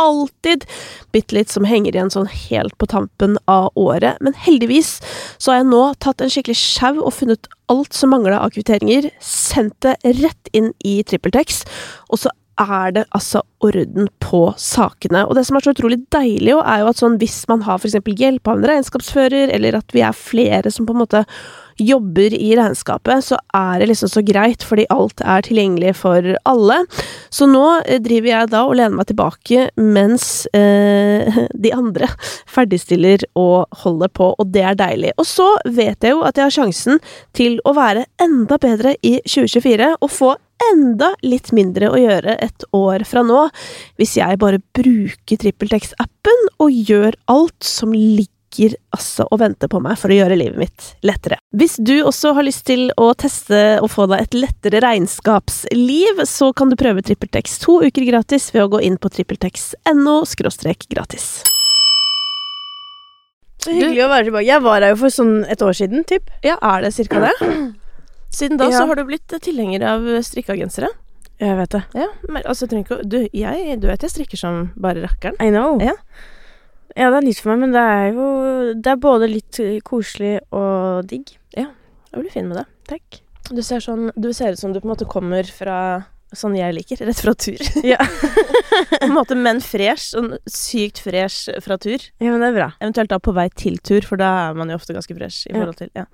alltid bitte litt som henger igjen sånn helt på tampen av året. Men heldigvis så har jeg nå tatt en skikkelig sjau og funnet alt som mangla av kvitteringer, sendt det rett inn i TrippelTex, og så er det altså orden på sakene. Og det som er så utrolig deilig, jo, er jo at sånn hvis man har eksempel hjelp av en regnskapsfører, eller at vi er flere som på en måte jobber i regnskapet, så er det liksom så greit, fordi alt er tilgjengelig for alle. Så nå eh, driver jeg da og lener meg tilbake mens eh, de andre ferdigstiller og holder på, og det er deilig. Og så vet jeg jo at jeg har sjansen til å være enda bedre i 2024 og få enda litt mindre å gjøre et år fra nå, hvis jeg bare bruker TrippelTex-appen og gjør alt som ligger altså og venter på meg for å gjøre livet mitt lettere. Hvis du også har lyst til å teste og få deg et lettere regnskapsliv, så kan du prøve TrippelTex to uker gratis ved å gå inn på trippeltex.no gratis. Så hyggelig å være tilbake. Jeg var her jo for sånn et år siden, typ. Ja, er det cirka det? Siden da Ja. så har du blitt tilhenger av strikka gensere. Jeg vet det. Ja, men altså, trenger ikke å Du, jeg, du vet jeg strikker som bare rakkeren. I know. Ja. Ja, det er nytt for meg, men det er jo Det er både litt koselig og digg. Ja, Jeg blir fin med det. Takk. Du ser, sånn, du ser ut som du på en måte kommer fra sånn jeg liker, rett fra tur. Ja. på en måte, men fresh. Sånn sykt fresh fra tur. ja, men det er bra. Eventuelt da på vei til tur, for da er man jo ofte ganske fresh. i forhold til, ja.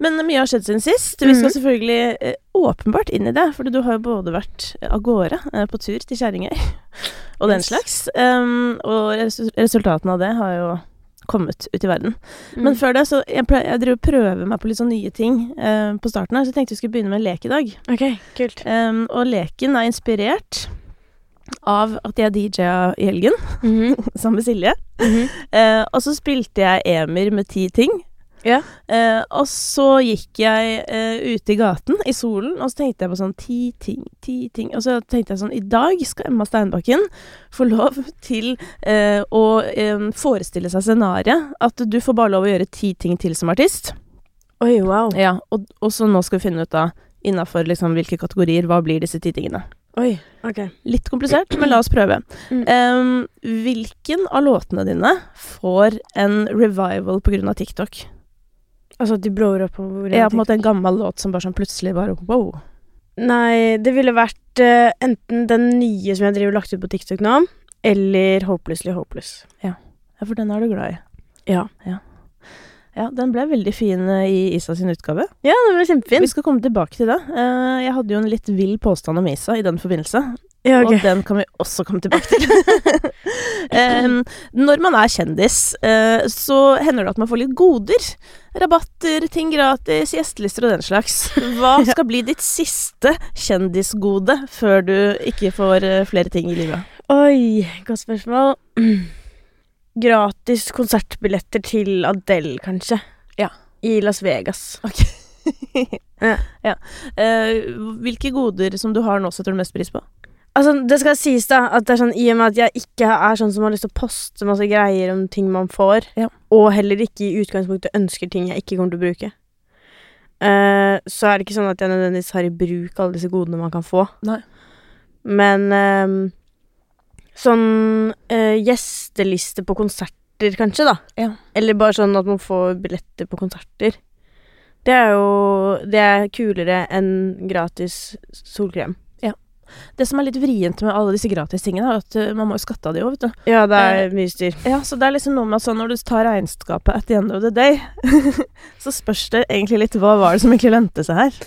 Men mye har skjedd siden sist. Vi skal Mhm. selvfølgelig eh, åpenbart inn i det, for du har jo både vært av gårde eh, på tur til Kjerringøy og den slags. Um, og resu resultatene av det har jo kommet ut i verden. Mm. Men før det, så jeg, jeg driver og prøver meg på litt sånn nye ting eh, på starten her, så jeg tenkte vi skulle begynne med en lek i dag. OK, kult. Um, og leken er inspirert av at jeg DJ-a i helgen Mhm. sammen med Silje. Mhm. Eh, og så spilte jeg Emir med ti ting. Ja. Eh, og så gikk jeg eh, ute i gaten i solen, og så tenkte jeg på sånn ti ting, ti ting. Og så tenkte jeg sånn I dag skal Emma Steinbakken få lov til eh, å forestille seg scenarioet at du får bare lov å gjøre ti ting til som artist. Oi, wow. Ja, og, og så nå skal vi finne ut da innafor liksom, hvilke kategorier, hva blir disse ti tingene. Oi, OK. Litt komplisert, men la oss prøve. Mm. Um, hvilken av låtene dine får en revival av TikTok? Altså at de blower opp hvor Jeg på en måte en gammel låt som bare sånn plutselig bare wow. Nei, det ville vært uh, enten den nye som jeg driver lagt ut på TikTok nå, eller Hopelessly Hopeless. Ja, for den er du glad i. Ja. Ja, den ble veldig fin eh, i Isa sin utgave. Ja, den ble kjempefin. Vi skal komme tilbake til det. Eh, jeg hadde jo en litt vill påstand om Isa i den forbindelse, Ja, og den kan vi også komme tilbake til. um, når man er kjendis, uh, så hender det at man får litt goder. Rabatter, ting gratis, gjestelister og den slags. Hva skal bli ditt siste kjendisgode før du ikke får flere ting i livet? Oi, godt spørsmål. Gratis konsertbilletter til Adele, kanskje. Ja. I Las Vegas. Ja. ja. Uh, hvilke goder som du har nå, setter du mest pris på? Altså, det skal sies da at det er sånn, i og med at jeg ikke er sånn som har lyst til å poste masse greier om ting man får, Ja. og heller ikke i utgangspunktet ønsker ting jeg ikke kommer til å bruke, uh, så er det ikke sånn at jeg nødvendigvis har i bruk alle disse godene man kan få. Nei. Men ehm, sånn eh, gjesteliste på konserter, kanskje, da. Ja. Eller bare sånn at man får billetter på konserter. Det er jo Det er kulere enn gratis solkrem. Det som er litt vrient med alle disse gratistingene, er at eh, man må jo skatte av de òg, vet du. Ja, det er mye styr. Ja, så det er liksom noe med at sånn når du tar regnskapet at the end of the day, så spørs det egentlig litt hva var det som egentlig lønte seg her.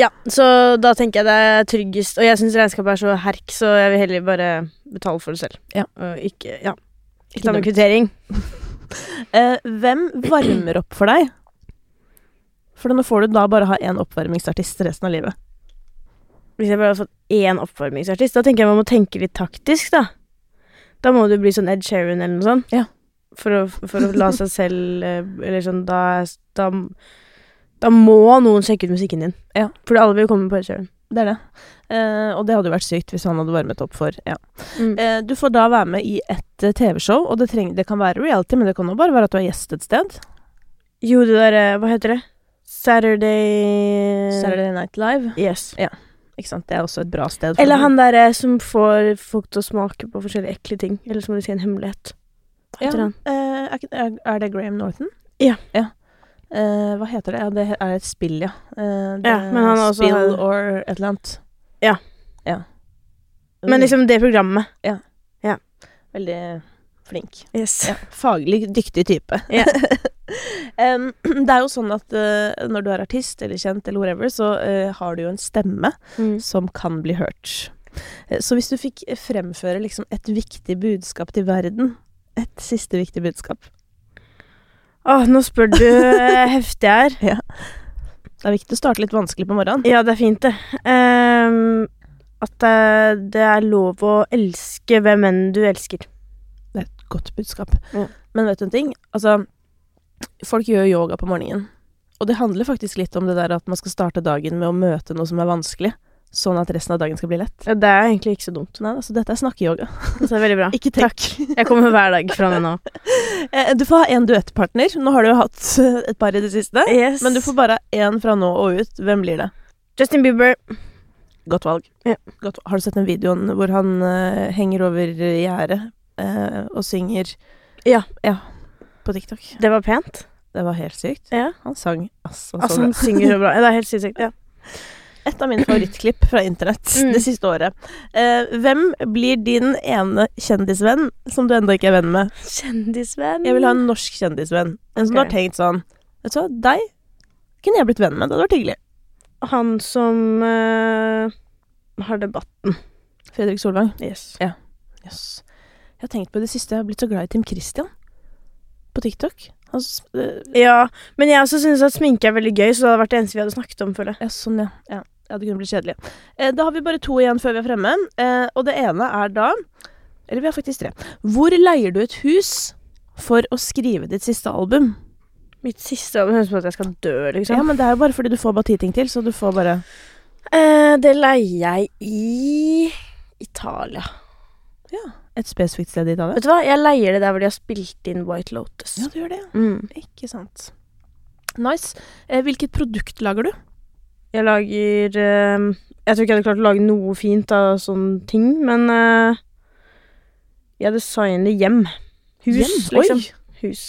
Ja, så da tenker jeg det er tryggest Og jeg syns regnskapet er så herk, så jeg vil heller bare betale for det selv. Ja. Og ikke Ja. Ikke ta med kvittering. Eh, hvem varmer opp for deg? For nå får du da bare ha én oppvarmingsartist resten av livet. Hvis jeg bare hadde fått én oppvarmingsartist, da tenker jeg man må tenke litt taktisk, da. Da må du bli sånn Ed Sheeran eller noe sånt. Ja. For å, for å la seg selv eh, Eller sånn da, da Da må noen sjekke ut musikken din. Ja. Fordi alle vil komme på Ed Sheeran. det er det. Eh, og det hadde jo vært sykt hvis han hadde varmet opp for Ja. Mm. Eh, du får da være med i et eh, TV-show, og det, treng, det kan være reality, men det kan jo bare være at du er gjest et sted. Jo, det derre Hva heter det? Saturday Saturday Night Live. Yes. Ikke sant? Det er også et bra sted. Eller han derre som får folk til å smake på forskjellige ekle ting. Eller må de si en hemmelighet. Ja, eh, er det Graham Norton? Ja. Ja. Eh, hva heter det? Ja, det er et spill, ja. Eh, det Ja, men han har også- Spill or et eller annet. Ja. ja. Men liksom det programmet. Ja. ja. Veldig flink. Yes. Ja, faglig dyktig type. Ja. um, det er jo sånn at uh, når du er artist eller kjent eller whatever, så uh, har du jo en stemme Mm. som kan bli hørt. Uh, Så hvis du fikk fremføre liksom et viktig budskap til verden, et siste viktig budskap Åh, nå spør du eh, heftig her. Det er viktig å starte litt vanskelig på morgenen. Ja, det er fint, det. Um, at det, det er lov å elske hvem enn du elsker. Det er et godt budskap. Ja. Men vet du en ting? Altså, folk gjør yoga på morgenen. Og det handler faktisk litt om det der at man skal starte dagen med å møte noe som er vanskelig. Sånn at resten av dagen skal bli lett. Ja, Det er egentlig ikke så dumt. Nei, altså dette er snakkeyoga. Det er veldig bra. Ikke tenk. Jeg kommer hver dag fra det nå. Eh, Du får ha en duettpartner. Nå har du jo hatt et par i det siste. Yes. Men du får bare én fra nå og ut. Hvem blir det? Justin Bieber. Godt valg. Ja. Godt. Har du sett den videoen hvor han uh, henger over gjerdet uh, og synger Ja. Ja. På TikTok. Det var pent. Det var helt sykt. Ja. Han sang altså så bra. han synger så bra. Det er helt sykt. Ja. Et av mine favorittklipp fra internett Mm. det siste året. Eh, hvem blir din ene kjendisvenn som du ennå ikke er venn med? Kjendisvenn. Jeg vil ha en norsk kjendisvenn. En som du har tenkt sånn Vet du hva, deg kunne jeg blitt venn med. Det hadde vært hyggelig. Han som uh, har debatten. Fredrik Solvang. Yes. Jøss. Jeg har tenkt på det siste, jeg har blitt så glad i Tim Christian. På TikTok. Altså, Ja, men jeg også syns at sminke er veldig gøy, så det hadde vært det eneste vi hadde snakket om, føler jeg. ja, sånn, ja. ja. Ja, det kunne bli kjedelig. Eh, da har vi bare to igjen før vi er fremme. Eh, og det ene er da Eller vi har faktisk tre. Hvor leier du et hus for å skrive ditt siste album? Mitt siste album høres ut som at jeg skal dø, liksom. Ja, men det er jo bare fordi du får bare ti ting til, så du får bare Eh, det leier jeg i Italia. Ja. Et spesifikt sted i Italia. Vet du hva, jeg leier det der hvor de har spilt inn White Lotus. Ja, du gjør det. Mm. Ikke sant. Nice. Eh, hvilket produkt lager du? Jeg lager eh, Jeg tror ikke jeg hadde klart å lage noe fint av sånne ting, men eh, jeg designer hjem. Hus, Hjem? liksom. Oi! Hus.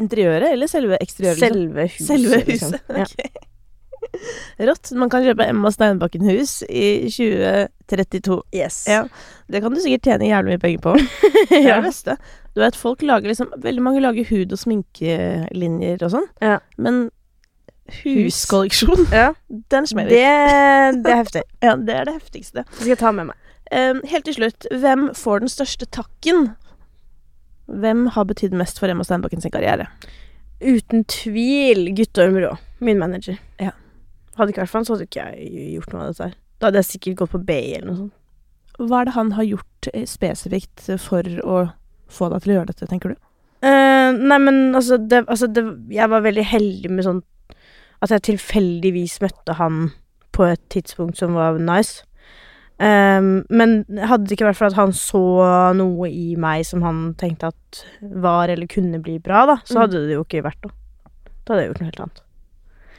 Interiøret eller selve eksteriøret? liksom? Selve huset. Selve liksom. huset. Ja. ok. Rått. Man kan kjøpe Emma Steinbakken-hus i 2032. Yes. Ja, Det kan du sikkert tjene jævlig mye penger på. Det er det beste. Du vet, folk lager liksom Veldig mange lager hud- og sminkelinjer og sånn, Ja. men huskolleksjon, ja. den Det, smeller. det er heftig. Ja, det er det heftigste. Det skal jeg ta med meg. Um, helt til slutt, hvem får den største takken? Hvem har betydd mest for Emma Steinbakken sin karriere? Uten tvil Guttorm Rå, min manager. Ja. Hadde ikke vært for han, så hadde ikke jeg gjort noe av dette her. Da hadde jeg sikkert gått på BI eller noe sånt. Hva er det han har gjort eh, spesifikt for å få deg til å gjøre dette, tenker du? Uh, nei, men altså, det, altså det, Jeg var veldig heldig med sånn At jeg tilfeldigvis møtte han på et tidspunkt som var nice. Um, men hadde det ikke vært for at han så noe i meg som han tenkte at var eller kunne bli bra, da, så Mm. hadde det jo ikke vært noe. Da hadde jeg gjort noe helt annet.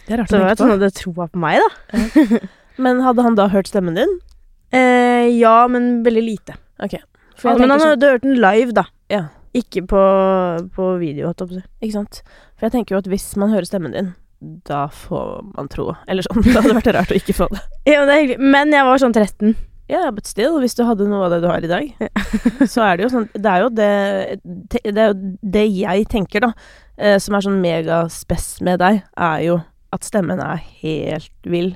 Det er rart Så det var sånn at det troa på meg, da. Men hadde han da hørt stemmen din? Uh, ja, men veldig lite. Ok. Ja, men han hadde hørt den live, da. Ja. Ikke på, på video. holdt jeg på å si. Ikke sant? For jeg tenker jo at hvis man hører stemmen din, da får man tro. Eller sånn. Det hadde vært rart å ikke få det. Ja, det er hyggelig. Men jeg var sånn 13. Ja, but still, hvis du hadde noe av det du har i dag, så er det jo sånn Det er jo det Det er jo det jeg tenker, da, eh, som er sånn megaspess med deg, er jo at stemmen er helt vill.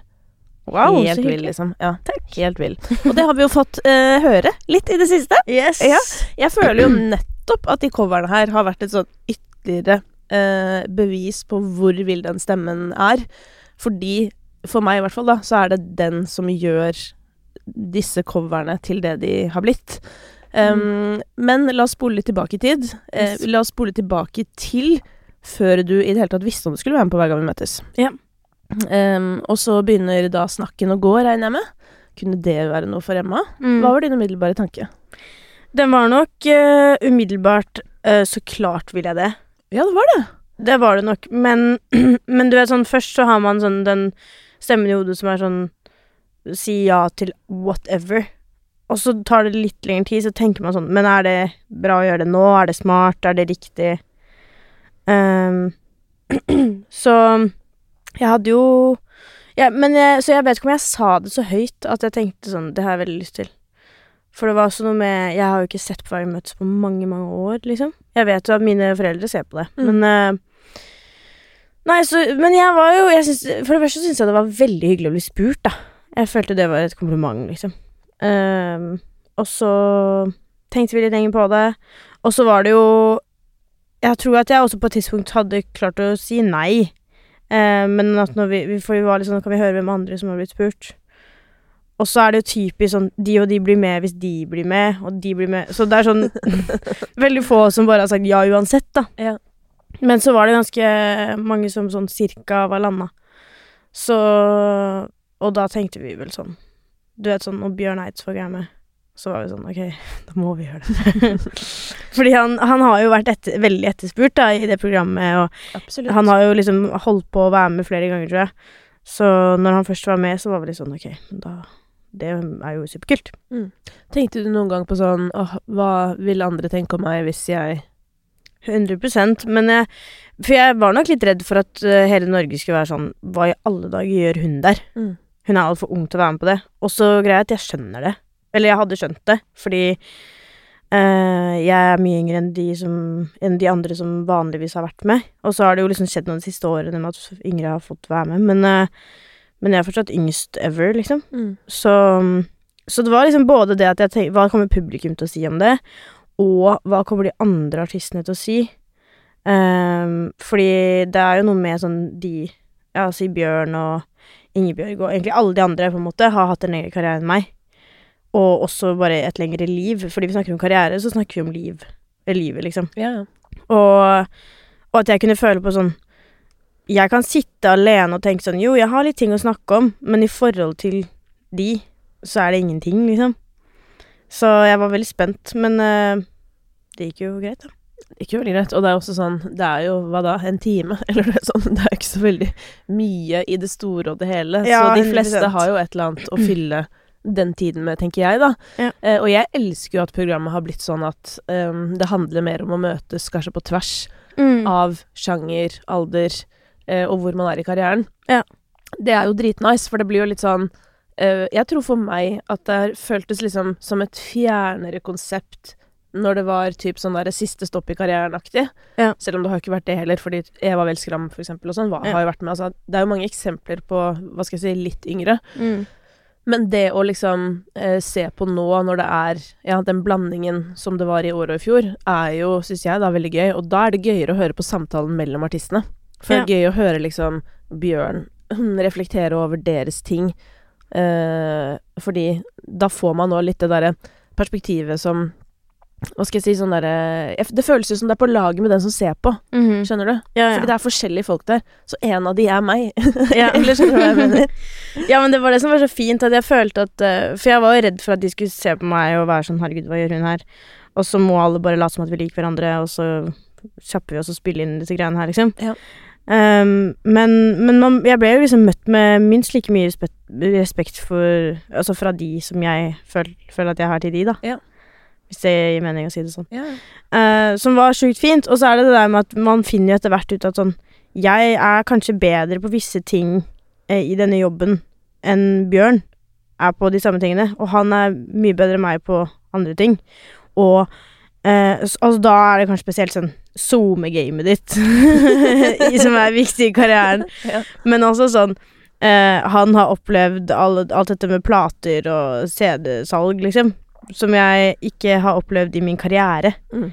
Wow, helt vill, liksom. Ja, helt vill. Og det har vi jo fått eh, høre litt i det siste. Yes. Ja. Jeg føler jo nettopp at de coverne her har vært et sånn ytterligere eh, bevis på hvor vill den stemmen er. Fordi, for meg i hvert fall, da, så er det den som gjør disse coverne til det de har blitt. Um, Men la oss spole litt tilbake i tid. Eh, la oss spole tilbake til før du i det hele tatt visste om du skulle være med på Hver gang vi møtes. Ja. Um, og så begynner da snakken å gå, regner jeg med. kunne det være noe for Emma? Mm. Hva var din umiddelbare tanke? Den var nok uh, umiddelbart uh, Så klart vil jeg det. Ja, det var det. Det var det nok, men, men du vet sånn Først så har man sånn den stemmen i hodet som er sånn Si ja til whatever. Og så tar det litt lengre tid, så tenker man sånn Men er det bra å gjøre det nå? Er det smart? Er det riktig? Um, så jeg hadde jo ja, jeg, Så jeg vet ikke om jeg sa det så høyt at jeg tenkte sånn Det har jeg veldig lyst til. For det var også noe med Jeg har jo ikke sett på Hver møtes på mange, mange år, liksom. Jeg vet jo at mine foreldre ser på det, Mm. men uh, Nei, så Men jeg var jo jeg synes, For det første syns jeg det var veldig hyggelig å bli spurt, da. Jeg følte det var et kompliment, liksom. Uh, og så tenkte vi litt lenger på det, og så var det jo Jeg tror at jeg også på et tidspunkt hadde klart å si nei. Uh, men at når vi, vi, For vi var litt sånn Kan vi høre hvem andre som har blitt spurt? Og så er det jo typisk sånn De og de blir med hvis de blir med, og de blir med Så det er sånn Veldig få som bare har sagt ja uansett, da. Ja. Men så var det ganske mange som sånn cirka var landa. Så Og da tenkte vi vel sånn Du vet sånn Når Bjørn Eidsvåg er med, så var vi sånn Ok, da må vi gjøre det. Fordi han, han har jo vært etter, veldig etterspurt da i det programmet, og Absolutt. han har jo liksom holdt på å være med flere ganger, tror jeg. Så når han først var med, så var vi litt sånn ok, da Det er jo superkult. Tenkte du noen gang på sånn åh, hva vil andre tenke om meg hvis jeg 100% Men jeg For jeg var nok litt redd for at eh, hele Norge skulle være sånn Hva i alle dager gjør hun der? Mm. Hun er altfor ung til å være med på det. Og så greier jeg at jeg skjønner det. Eller jeg hadde skjønt det, fordi øh, jeg er mye yngre enn de, som, enn de andre som vanligvis har vært med. Og så har det jo liksom skjedd noe de siste årene med at yngre har fått være med. Men, eh, men jeg er fortsatt yngst ever, liksom. Så, så det var liksom både det at jeg tenkte Hva kommer publikum til å si om det? Og hva kommer de andre artistene til å si? Um, fordi det er jo noe med sånn de Ja, si Bjørn og Ingebjørg og egentlig alle de andre på en måte har hatt en lengre karriere enn meg. Og også bare et lengre liv. Fordi vi snakker om karriere, så snakker vi om liv. Livet, liksom. Ja, ja. Og, og at jeg kunne føle på sånn Jeg kan sitte alene og tenke sånn Jo, jeg har litt ting å snakke om, men i forhold til de, så er det ingenting, liksom. Så jeg var veldig spent, men uh, det gikk jo greit, da. Det gikk jo veldig greit. Og det er også sånn Det er jo, hva da, en time? Eller det er sånn Det er ikke så veldig mye i det store og det hele. Ja, så de 100%. fleste har jo et eller annet å fylle den tiden med, tenker jeg, da. Ja. Uh, og jeg elsker jo at programmet har blitt sånn at um, det handler mer om å møtes kanskje på tvers av sjanger, alder og hvor man er i karrieren. Ja. Det er jo dritnice, for det blir jo litt sånn eh, Jeg tror for meg at det føltes liksom som et fjernere konsept når det var typ sånn der siste stopp i karrieren-aktig. Ja. Selv om det har ikke vært det heller, fordi Eva Vel Skram for eksempel og sånn Ja. har jo vært med. Altså, det er jo mange eksempler på, hva skal jeg si, litt yngre. Mm. Men det å liksom eh, se på nå, når det er ja, den blandingen som det var i året og i fjor, er jo, syns jeg, da veldig gøy. Og da er det gøyere å høre på samtalen mellom artistene. For det er gøy å høre liksom Bjørn reflektere over deres ting. Eh, fordi da får man nå litt det derre perspektivet som Hva skal jeg si, sånn derre Det føles jo som det er på laget med den som ser på, Mhm. skjønner du? Ja, ja. Fordi det er forskjellige folk der. Så en av de er meg. Ja. Eller skjønner du hva jeg mener? Ja, men det var det som var så fint, at jeg følte at eh, For jeg var jo redd for at de skulle se på meg og være sånn Herregud, hva gjør hun her? Og så må alle bare late som at vi liker hverandre, og så kjapper vi oss og spiller inn disse greiene her, liksom. Ja. Um, men men man, jeg ble jo liksom møtt med minst like mye respekt, respekt for Altså fra de som jeg føl, føler at jeg har til de, da. Ja. Hvis det gir mening å si det sånn. Ja. Uh, som var sjukt fint. Og så er det det der med at man finner jo etter hvert ut at sånn Jeg er kanskje bedre på visse ting eh, i denne jobben enn Bjørn er på de samme tingene. Og han er mye bedre enn meg på andre ting. Og eh, altså da er det kanskje spesielt sånn SoMe-gamet ditt som er viktig i karrieren. Ja. Men også sånn eh, Han har opplevd alle, alt dette med plater og CD-salg, liksom. Som jeg ikke har opplevd i min karriere. Mm.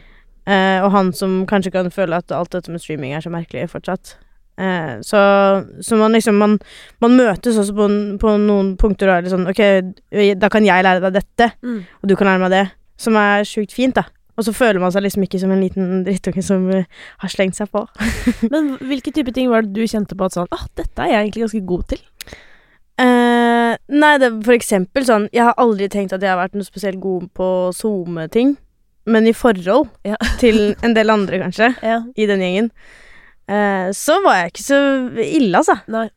Eh, og han som kanskje kan føle at alt dette med streaming er så merkelig fortsatt. Eh, så, så man liksom man, man møtes også på, på noen punkter og er litt sånn Ok, da kan jeg lære deg dette, Mm. og du kan lære meg det. Som er sjukt fint, da. Og så føler man seg liksom ikke som en liten drittunge som uh, har slengt seg på. Men hvilke type ting var det du kjente på at sånn ah, dette er jeg egentlig ganske god til? Uh, Nei, det, for eksempel sånn Jeg har aldri tenkt at jeg har vært noe spesielt god på SoMe-ting. Men i forhold Ja. til en del andre, kanskje, Ja. i den gjengen, uh, så var jeg ikke så ille, altså. Nei.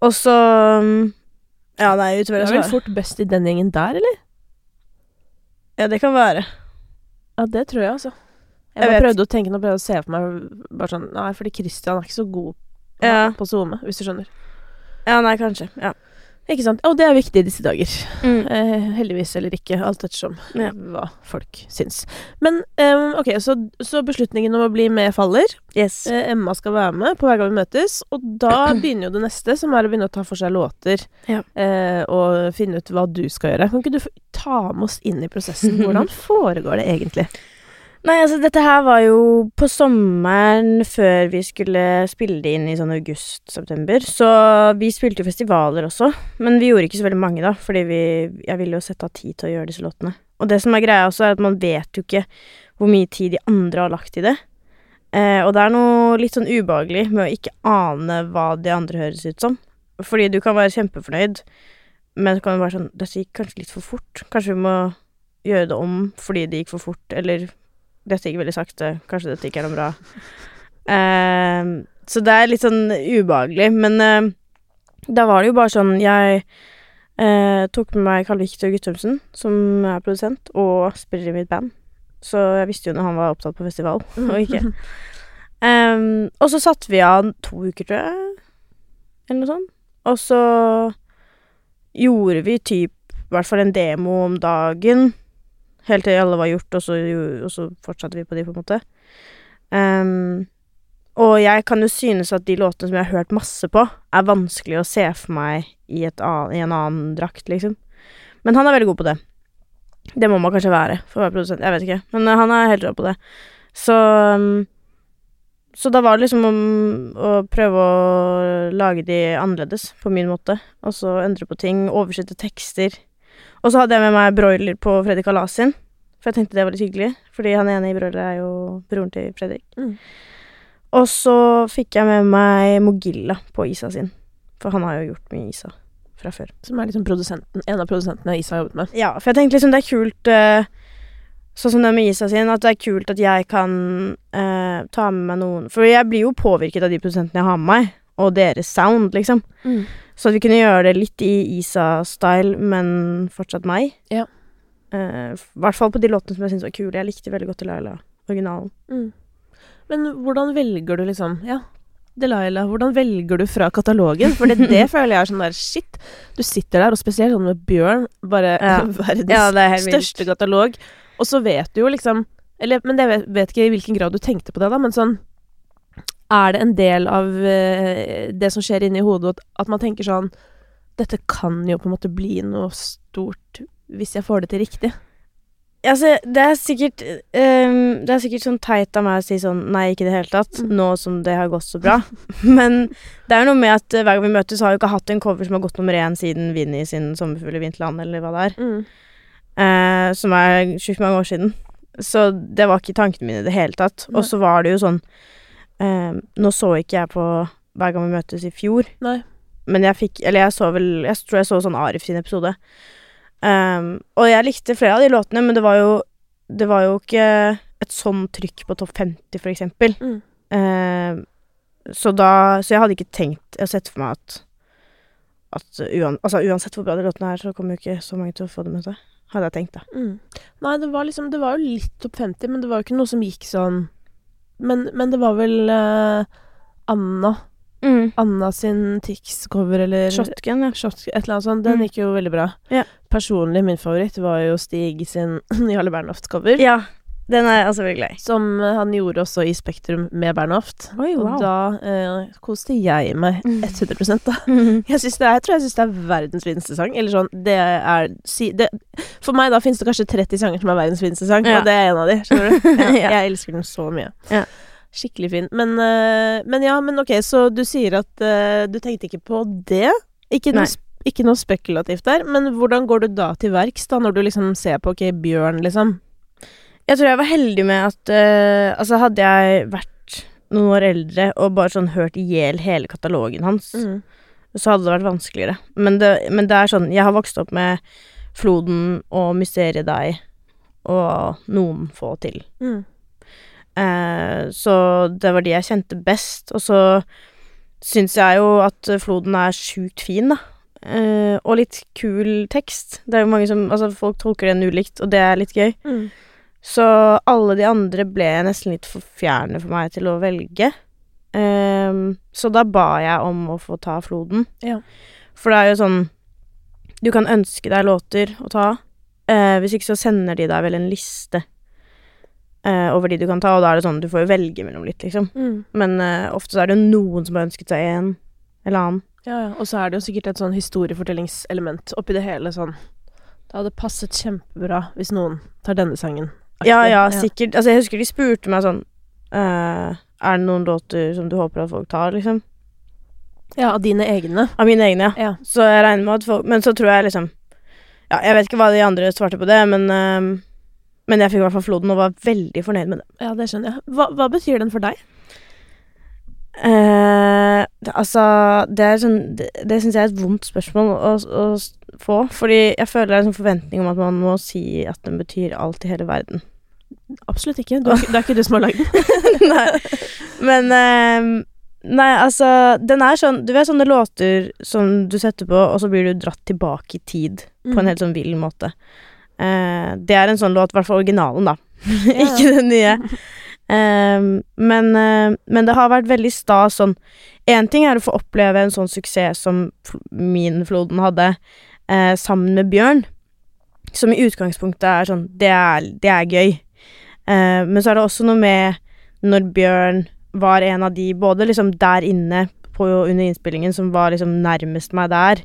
Og så mm, Ja, nei, Du utover det er så vel fort best i den gjengen der, eller? Ja, det kan være. Ja, det tror jeg, altså. Jeg, Jeg bare prøvde å tenke noe, prøvde å se for meg bare sånn Nei, fordi Christian er ikke så god på, Ja. på SoMe, hvis du skjønner. Ja, nei, kanskje. Ja. Ikke sant? Og det er viktig i disse dager. Mm. Eh, heldigvis eller ikke, alt ettersom Ja. hva folk syns. Men eh, ok, så, så beslutningen om å bli med faller. Yes. Eh, Emma skal være med på hver gang vi møtes, og da begynner jo det neste, som er å begynne å ta for seg låter. Ja. Eh, og finne ut hva du skal gjøre. Kan ikke du ta med oss inn i prosessen? Hvordan foregår det egentlig? Nei, altså dette her var jo på sommeren før vi skulle spille det inn i sånn august-september. Så vi spilte jo festivaler også, men vi gjorde ikke så veldig mange da, fordi vi, jeg ville jo sette av tid til å gjøre disse låtene. Og det som er greia også, er at man vet jo ikke hvor mye tid de andre har lagt i det. Eh, og det er noe litt sånn ubehagelig med å ikke ane hva de andre høres ut som. Fordi du kan være kjempefornøyd, men så kan du være sånn Dette gikk kanskje litt for fort. Kanskje vi må gjøre det om fordi det gikk for fort, eller dette gikk veldig sakte, kanskje dette ikke er noe bra. Uh, så det er litt sånn ubehagelig, men uh, da var det jo bare sånn Jeg uh, tok med meg Karl Victor Guttormsen, som er produsent, og spiller i mitt band. Så jeg visste jo når han var opptatt på festival, og ikke. Um, og så satte vi av to uker, tror jeg, eller noe sånt. Og så gjorde vi typ i hvert fall en demo om dagen. Helt til alle var gjort, og så, og så fortsatte vi på de, på en måte. Um, og jeg kan jo synes at de låtene som jeg har hørt masse på, er vanskelig å se for meg i, ann- i en annen drakt, liksom. Men han er veldig god på det. Det må man kanskje være for å være produsent, jeg vet ikke. Men eh, han er helt rå på det. Så um, Så da var det liksom om å prøve å lage de annerledes, på min måte. Og så endre på ting, oversette tekster. Og så hadde jeg med meg broiler på Fredrik Alas sin, for jeg tenkte det var litt hyggelig. Fordi han ene i broiler er jo broren til Fredrik. Mm. Og så fikk jeg med meg Mogilla på Isa sin, for han har jo gjort mye Isa fra før. Som er liksom produsenten, en av produsentene Isa har jobbet med. Ja, for jeg tenkte liksom det er kult eh, Sånn som det med Isa sin, at det er kult at jeg kan eh, ta med meg noen For jeg blir jo påvirket av de produsentene jeg har med meg, og deres sound, liksom. Så at vi kunne gjøre det litt i Isa-style, men fortsatt meg. Ja. Uh, I hvert fall på de låtene som jeg syntes var kule. Jeg likte veldig godt Delilah, originalen. Mm. Men hvordan velger du liksom Ja, Delilah, hvordan velger du fra katalogen? For det, det føler jeg er sånn der shit. Du sitter der, og spesielt sånn med Bjørn, bare Ja. verdens Ja, største katalog. Og så vet du jo liksom Eller, men jeg vet, vet ikke i hvilken grad du tenkte på det, da, men sånn Er det en del av eh, det som skjer inni hodet, at, at man tenker sånn Dette kan jo på en måte bli noe stort hvis jeg får det til riktig. Altså, det er sikkert um, Det er sikkert sånn teit av meg å si sånn nei, ikke i det hele tatt, Mm. nå som det har gått så bra. Men det er jo noe med at eh, hver gang vi møtes, har jo ikke hatt en cover som har gått nummer én siden Vinni sin 'Sommerfugl i vinterland', eller hva det er. Mm. Uh, som er sjukt mange år siden. Så det var ikke tankene mine i det hele tatt. Og så var det jo sånn Nå så ikke jeg på Hver gang vi møtes i fjor, Nei. men jeg fikk Eller jeg så vel Jeg tror jeg så sånn Arif sin episode. Um, og jeg likte flere av de låtene, men det var jo Det var jo ikke et sånn trykk på topp 50, for eksempel. Mm. Uh, så da Så jeg hadde ikke tenkt Jeg har sett for meg at At uan, altså, uansett hvor bra de låtene er, så kommer jo ikke så mange til å få det med seg. Hadde jeg tenkt, da. Mm. Nei, det var liksom Det var jo litt topp 50, men det var jo ikke noe som gikk sånn Men, men det var vel uh, Anna Anna sin Tix-cover eller Shotgun, ja. Shotgun, et eller annet sånt. Den Mm. gikk jo veldig bra. Ja. Personlig, min favoritt var jo Stig sin Jarle Bernhoft-cover. Ja. Den er altså veldig glad i. Som han gjorde også i Spektrum med Bernhoft. Oi, Og da eh, koste jeg meg Mm. 100 da. Jeg, det jeg tror jeg syns det er verdens fineste sang. Eller sånn, det er det, For meg da finnes det kanskje 30 sanger som er verdens fineste sang, Ja. og det er en av de. Skjønner du? Ja. Jeg elsker den så mye. Ja. Skikkelig fin. Men, uh, men ja, men ok, så du sier at uh, du tenkte ikke på det? Ikke noe, ikke noe spekulativt der, men hvordan går du da til verks, da, når du liksom ser på ok, Bjørn, liksom? Jeg tror jeg var heldig med at uh, Altså, hadde jeg vært noen år eldre og bare sånn hørt i hjel hele katalogen hans, Mm. så hadde det vært vanskeligere. Men det, men det er sånn Jeg har vokst opp med Floden og Mysteriedeig og noen få til. Mm. Uh, så det var de jeg kjente best. Og så syns jeg jo at Floden er sjukt fin, da. Uh, og litt kul tekst. Det er jo mange som Altså, folk tolker den ulikt, og det er litt gøy. Mm. Så alle de andre ble nesten litt for fjerne for meg til å velge. Ehm, så da ba jeg om å få ta Floden. Ja. For det er jo sånn Du kan ønske deg låter å ta. Eh, hvis ikke så sender de deg vel en liste eh, over de du kan ta, og da er det sånn Du får velge mellom litt, liksom. Mm. Men eh, ofte så er det jo noen som har ønsket seg en eller annen. Ja, ja. Og så er det jo sikkert et sånn historiefortellingselement oppi det hele. Sånn Det hadde passet kjempebra hvis noen tar denne sangen. Ja, ja, sikkert. Altså, jeg husker de spurte meg sånn uh, Er det noen låter som du håper at folk tar, liksom? Ja, av dine egne. Av mine egne, ja. Ja. Så jeg regner med at folk Men så tror jeg liksom Ja, jeg vet ikke hva de andre svarte på det, men uh, Men jeg fikk i hvert fall Floden og var veldig fornøyd med det. ja, det skjønner jeg. Hva, hva betyr den for deg? Eh, det, altså, det er sånn Det, det syns jeg er et vondt spørsmål å, å få, fordi jeg føler det er en sånn forventning om at man må si at den betyr alt i hele verden. Absolutt ikke. Er, det er ikke du som har lagd den. nei. Men ehm, Nei, altså Den er sånn Du vet sånne låter som du setter på, og så blir du dratt tilbake i tid på en helt sånn vill måte. Eh, det er en sånn låt, i hvert fall originalen, da. Ikke den nye. Ehm, men, eh, men det har vært veldig stas sånn Én ting er å få oppleve en sånn suksess som min Floden hadde, eh, sammen med Bjørn. Som i utgangspunktet er sånn Det er, det er gøy. Eh, men så er det også noe med når Bjørn var en av de, både liksom der inne på, under innspillingen, som var liksom nærmest meg der.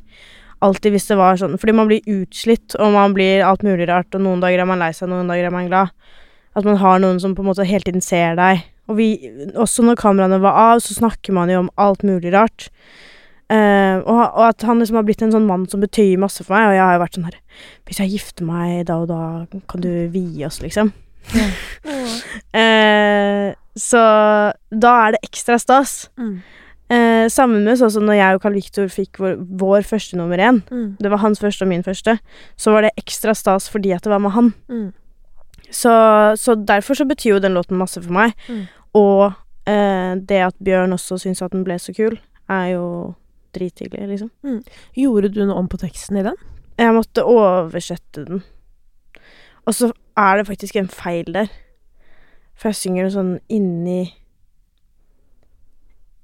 Alltid hvis det var sånn Fordi man blir utslitt, og man blir alt mulig rart, og noen dager er man lei seg, noen dager er man glad. At man har noen som på en måte hele tiden ser deg. Og vi, også når kameraene var av, så snakker man jo om alt mulig rart. Uh, og, og at han liksom har blitt en sånn mann som betyr masse for meg, og jeg har jo vært sånn her Hvis jeg gifter meg da og da, kan du vie oss, liksom? uh, så da er det ekstra stas. Mm. Uh, sammen med sånn som når jeg og Carl Victor fikk vår, vår første nummer én, Mm. det var hans første og min første, så var det ekstra stas fordi at det var med han. Mm. Så, så derfor så betyr jo den låten masse for meg. Mm. Og eh, det at Bjørn også syns at den ble så kul, er jo drithyggelig, liksom. Gjorde du noe om på teksten i den? Jeg måtte oversette den. Og så er det faktisk en feil der. For jeg synger noe sånn inni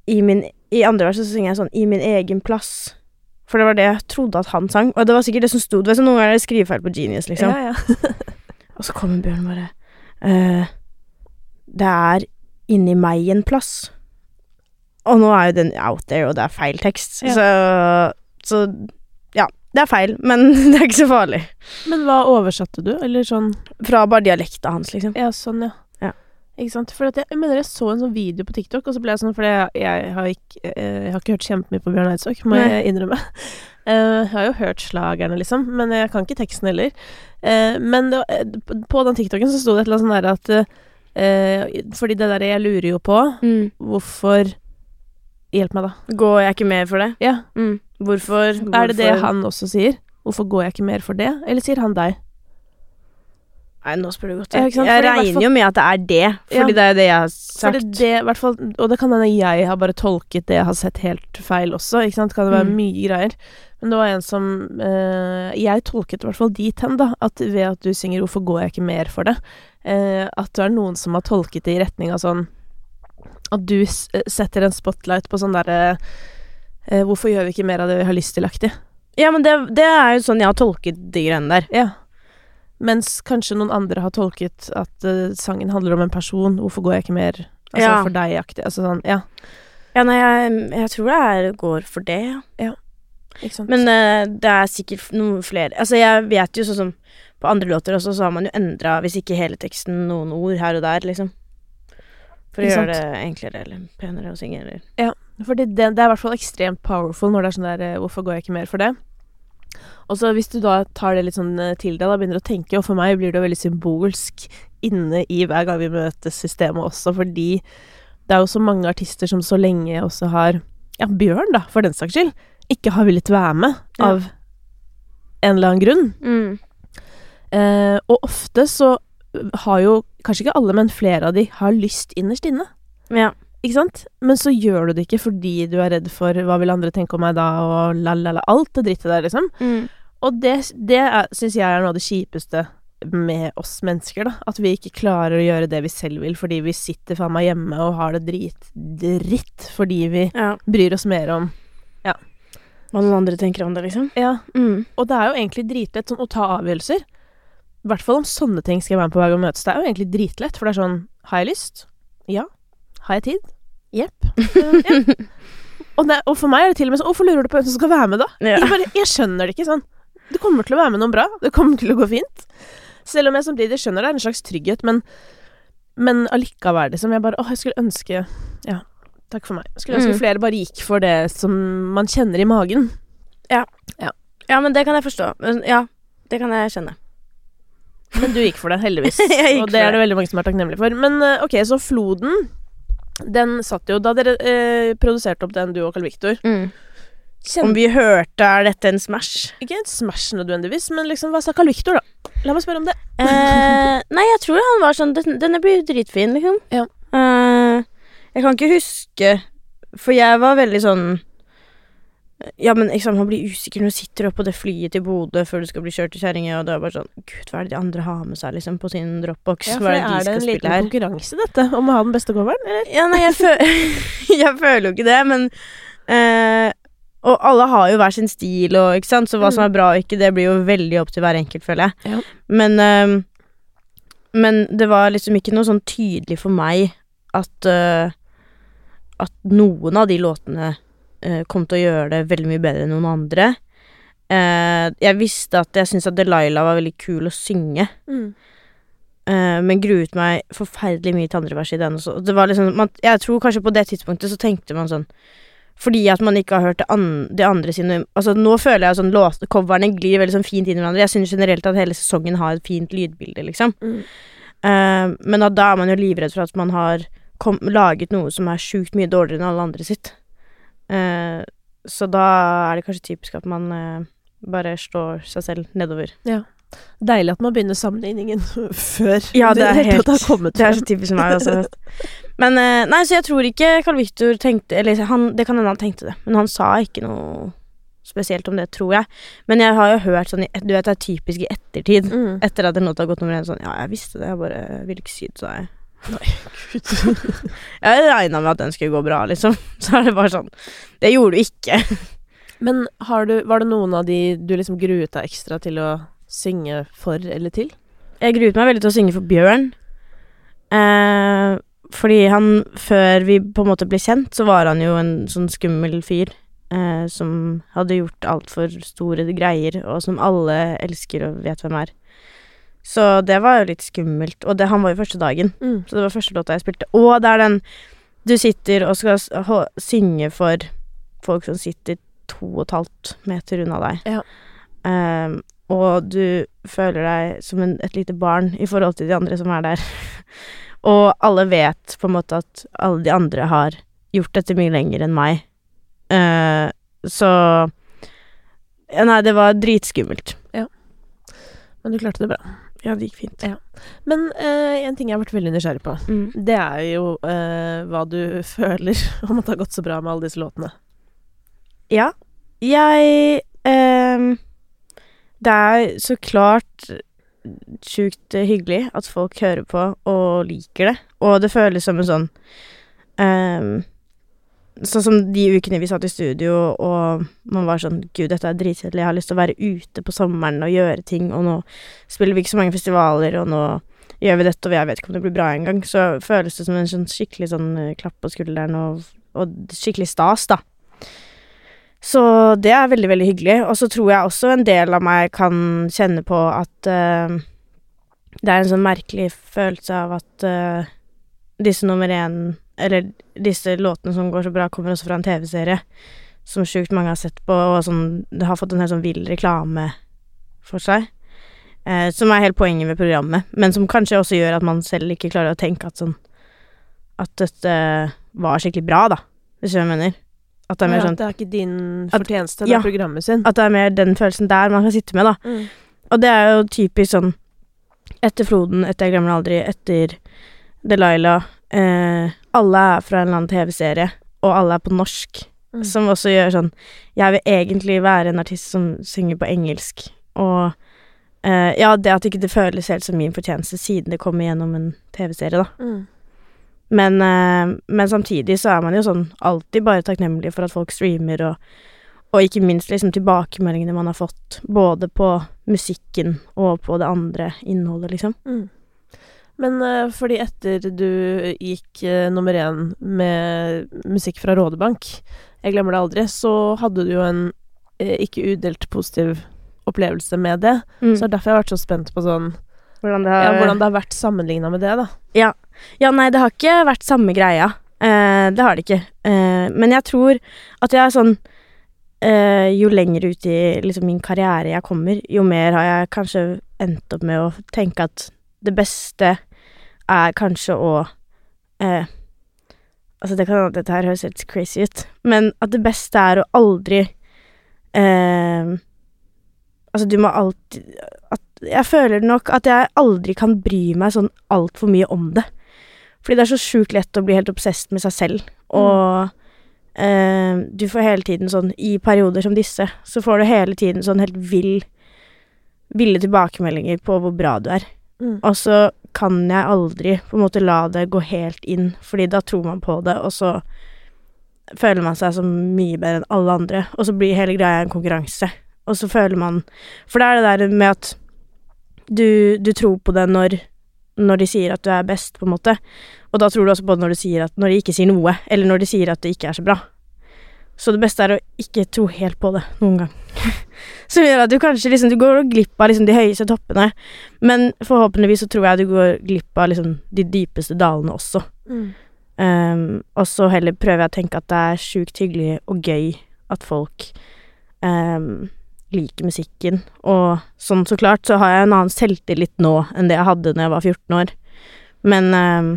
I min I andre vers så synger jeg sånn 'i min egen plass'. For det var det jeg trodde at han sang. Og det var sikkert det som sto. Du vet, så Noen ganger er det skrivefeil på Genius, liksom. Ja, ja. Og så kommer Bjørn bare eh, Det er inni meg en plass. Og nå er jo den out there, og det er feil tekst. Ja. Så, så ja. Det er feil, men det er ikke så farlig. Men hva oversatte du? Eller sånn Fra bare dialekta hans, liksom. Ja, sånn, ja. Ja. Ikke sant? For at jeg, jeg mener jeg så en sånn video på TikTok, og så ble jeg sånn, for jeg, jeg, har, ikke, eh, jeg har ikke hørt kjempemye på Bjørn Eidsvåg, må jeg innrømme. Eh, jeg har jo hørt slagerne, liksom, men jeg kan ikke teksten heller. Eh, men det, eh, på- den TikToken så sto det et eller annet sånn der at Fordi det der jeg lurer jo på Hvorfor Hjelp meg, da. Går jeg ikke mer for det? Ja, Mm. Hvorfor? Er det det han også sier? Hvorfor går jeg ikke mer for det? Eller sier han deg? Nei, nå spør du godt. Jeg hvert regner fall- jo med at det er det, fordi Ja. det er det jeg har sagt. det, fall, og det kan hende jeg har bare tolket det jeg har sett helt feil også, ikke sant. Kan det være Mm. mye greier. Men det var en som eh, Jeg tolket i hvert fall dit hen, da. At ved at du synger 'Hvorfor går jeg ikke mer for det', eh, at det er noen som har tolket det i retning av sånn At du s setter en spotlight på sånn derre eh, 'Hvorfor gjør vi ikke mer av det vi har lyst til'-aktig. Ja, men det, det er jo sånn jeg har tolket de greiene der. Ja. Mens kanskje noen andre har tolket at uh, sangen handler om en person. 'Hvorfor går jeg ikke mer Altså Ja. for deg-aktig. Altså sånn, ja. Ja, nei, jeg, jeg tror det er, går for det, ja. Sant. Men uh, det er sikkert noen flere Altså, jeg vet jo sånn som på andre låter også, så har man jo endra, hvis ikke hele teksten, noen ord her og der, liksom. For å gjøre det enklere eller penere å synge, eller Fordi det, det er i hvert fall ekstremt powerful når det er sånn der eh, Hvorfor går jeg ikke mer for det? Og så hvis du da tar det litt sånn eh, til deg, da begynner å tenke, og for meg blir det veldig symbolsk inne i hver gang vi møter systemet også, fordi det er jo så mange artister som så lenge også har Ja, Bjørn, da, for den saks skyld. ikke har villet være med Ja. av en eller annen grunn. Mm. Eh, og ofte så har jo kanskje ikke alle, men flere av de har lyst innerst inne. Ja. Ikke sant? Men så gjør du det ikke fordi du er redd for hva vil andre tenke om meg da, og la-la-la. Alt det drittet der, liksom. Mm. Og det, det syns jeg er noe av det kjipeste med oss mennesker, da. At vi ikke klarer å gjøre det vi selv vil, fordi vi sitter faen meg hjemme og har det drit, dritt fordi vi ja. bryr oss mer om Hva noen andre tenker om det, liksom. Ja, Mm. og det er jo egentlig dritlett sånn å ta avgjørelser. I hvert fall om sånne ting skal jeg være med på hver gang vi møtes. Det er jo egentlig dritlett, for det er sånn Har jeg lyst? Ja. Har jeg tid? Jepp. Ja. Og, og for meg er det til og med sånn Hvorfor lurer du på hvem som skal være med, da? Ja. Jeg, bare, jeg skjønner det ikke sånn. Det kommer til å være med noe bra. Det kommer til å gå fint. Selv om jeg samtidig skjønner det er en slags trygghet, men Men allikevel, liksom. Jeg bare Åh, jeg skulle ønske Ja, takk for meg. Jeg skulle ønske Mm. flere bare gikk for det som man kjenner i magen. ja, Ja, men det kan jeg forstå. Ja, det kan jeg skjønne. Men du gikk for det, heldigvis. Og det er det veldig mange som er takknemlige for. Men eh, ok, så Floden, den satt jo Da dere eh, produserte opp den, du og Carl Victor Mm. Om vi hørte, er dette en smash? ikke en smash nødvendigvis, men liksom, hva sa Carl Victor, da? La meg spørre om det. eh, nei, jeg tror han var sånn Denne blir jo dritfin, liksom. Ja. Eh, jeg kan ikke huske For jeg var veldig sånn Ja, men liksom, man blir usikker når du sitter oppe på det flyet til Bodø før du skal bli kjørt til Kjerringa, og det er bare sånn Gud, hva er det de andre har med seg, liksom, på sin dropbox? Ja, hva for er det de er det en liten her? konkurranse, dette, om å ha den beste coveren? Eller? Ja, nei, jeg, føl jeg føler jo ikke det, men eh, Og alle har jo hver sin stil, og ikke sant, så hva som er bra og ikke, det blir jo veldig opp til hver enkelt, føler jeg. Ja. Men eh, Men det var liksom ikke noe sånn tydelig for meg at eh, At noen av de låtene eh, kom til å gjøre det veldig mye bedre enn noen andre. Uh, jeg visste at jeg syntes at Delilah var veldig kul å synge. Eh, men gruet meg forferdelig mye til andre vers i den også. Det var liksom, man, jeg tror kanskje på det tidspunktet så tenkte man sånn Fordi at man ikke har hørt det, an, det andre sine Altså Nå føler jeg sånn låt, coverne glir veldig sånn fint inn i hverandre. Jeg synes generelt at hele sesongen har et fint lydbilde, liksom. Mm. Uh, men da er man jo livredd for at man har laget noe som er sjukt mye dårligere enn alle andre sitt. Uh, så da er det kanskje typisk at man uh, bare slår seg selv nedover. Deilig at man begynner sammenligningen før Ja, det er helt- har kommet Det er så typisk meg Altså. Men eh, nei, så jeg tror ikke Carl Victor tenkte Eller han, det kan hende han tenkte det, men han sa ikke noe spesielt om det, tror jeg. Men jeg har jo hørt sånn Du vet, det er typisk i ettertid. Mm. Etter at en låt har gått nummer én, sånn Ja, jeg visste det, jeg bare ville ikke si det til deg. Gud. Jeg regna med at den skulle gå bra, liksom. Så er det bare sånn Det gjorde du ikke. Men har du, var det noen av de du liksom gruet deg ekstra til å synge for eller til? Jeg gruet meg veldig til å synge for Bjørn. Eh, fordi han, før vi på en måte ble kjent, så var han jo en sånn skummel fyr. Eh, som hadde gjort altfor store greier, og som alle elsker og vet hvem er. Så det var jo litt skummelt. Og det, han var jo første dagen, Mm. så det var første låta jeg spilte. Og det er den du sitter og skal synge for folk som sitter to og et halvt meter unna deg. Ja. Ehm, og du føler deg som en, et lite barn i forhold til de andre som er der. og alle vet på en måte at alle de andre har gjort dette mye lenger enn meg. Uh, så ja, Nei, det var dritskummelt. Ja. Men du klarte det bra. Ja, det gikk fint. Men uh, en ting jeg har vært veldig nysgjerrig på, Mm. det er jo uh, hva du føler om at det har gått så bra med alle disse låtene. Ja. Jeg ehm, Det er så klart sjukt hyggelig at folk hører på og liker det. Og det føles som en sånn um, Sånn som de ukene vi satt i studio og man var sånn Gud, dette er dritkjedelig, jeg har lyst til å være ute på sommeren og gjøre ting, og nå spiller vi ikke så mange festivaler, og nå gjør vi dette, og jeg vet ikke om det blir bra engang, så føles det som en sånn skikkelig sånn eh, klapp på skulderen og, og skikkelig stas, da. Så det er veldig, veldig hyggelig. Og så tror jeg også en del av meg kan kjenne på at uh, det er en sånn merkelig følelse av at uh, disse nummer én Eller disse låtene som går så bra, kommer også fra en TV-serie som sjukt mange har sett på, og som det har fått en helt sånn vill reklame for seg. Uh, som er helt poenget med programmet, men som kanskje også gjør at man selv ikke klarer å tenke at sånn At dette var skikkelig bra, da, hvis du hva jeg mener. At det er mer Ja, sånn det er ikke din At- fortjeneste, er ja. programmet sin. At det er mer den følelsen der man kan sitte med, da. Mm. Og det er jo typisk sånn etter Floden, etter Jeg glemmer aldri, etter Delilah eh, Alle er fra en eller annen TV-serie, og alle er på norsk. Mm. Som også gjør sånn Jeg vil egentlig være en artist som synger på engelsk, og eh, Ja, det at ikke det føles helt som min fortjeneste siden det kommer gjennom en TV-serie, da. Mm. Men, eh, men samtidig så er man jo sånn alltid bare takknemlig for at folk streamer, og, og ikke minst liksom tilbakemeldingene man har fått, både på musikken og på det andre innholdet, liksom. Mm. Men eh, fordi etter du gikk eh, nummer én med musikk fra Rådebank, jeg glemmer det aldri, så hadde du jo en ikke udelt positiv opplevelse med det. Mm. Så det er derfor jeg har vært så spent på sånn hvordan, det ja, har, hvordan det har vært sammenligna med det, da. Ja, nei, det har ikke vært samme greia. Eh, det har det ikke. Eh, men jeg tror at jeg er sånn eh, Jo lenger ut i liksom, min karriere jeg kommer, jo mer har jeg kanskje endt opp med å tenke at det beste er kanskje å eh, Altså, det kan, dette her høres helt crazy ut, men at det beste er å aldri eh, Altså, du må alltid at Jeg føler nok at jeg aldri kan bry meg sånn altfor mye om det. Fordi det er så sjukt lett å bli helt obsesst med seg selv, og eh, du får hele tiden sånn I perioder som disse, så får du hele tiden sånn helt vill Ville tilbakemeldinger på hvor bra du er. Mm. Og så kan jeg aldri på en måte la det gå helt inn, fordi da tror man på det, og så føler man seg som mye bedre enn alle andre, og så blir hele greia en konkurranse. Og så føler man For det er det der med at du, du tror på det når, når de sier at du er best, på en måte. Og da tror du også på det når, når de ikke sier noe, eller når de sier at det ikke er så bra. Så det beste er å ikke tro helt på det noen gang. Som gjør at du kanskje liksom Du går glipp av liksom de høyeste toppene, men forhåpentligvis så tror jeg du går glipp av liksom de dypeste dalene også. Mm. Um, og så heller prøver jeg å tenke at det er sjukt hyggelig og gøy at folk um, liker musikken. Og sånn så klart så har jeg en annen selvtillit nå enn det jeg hadde da jeg var 14 år. Men, um,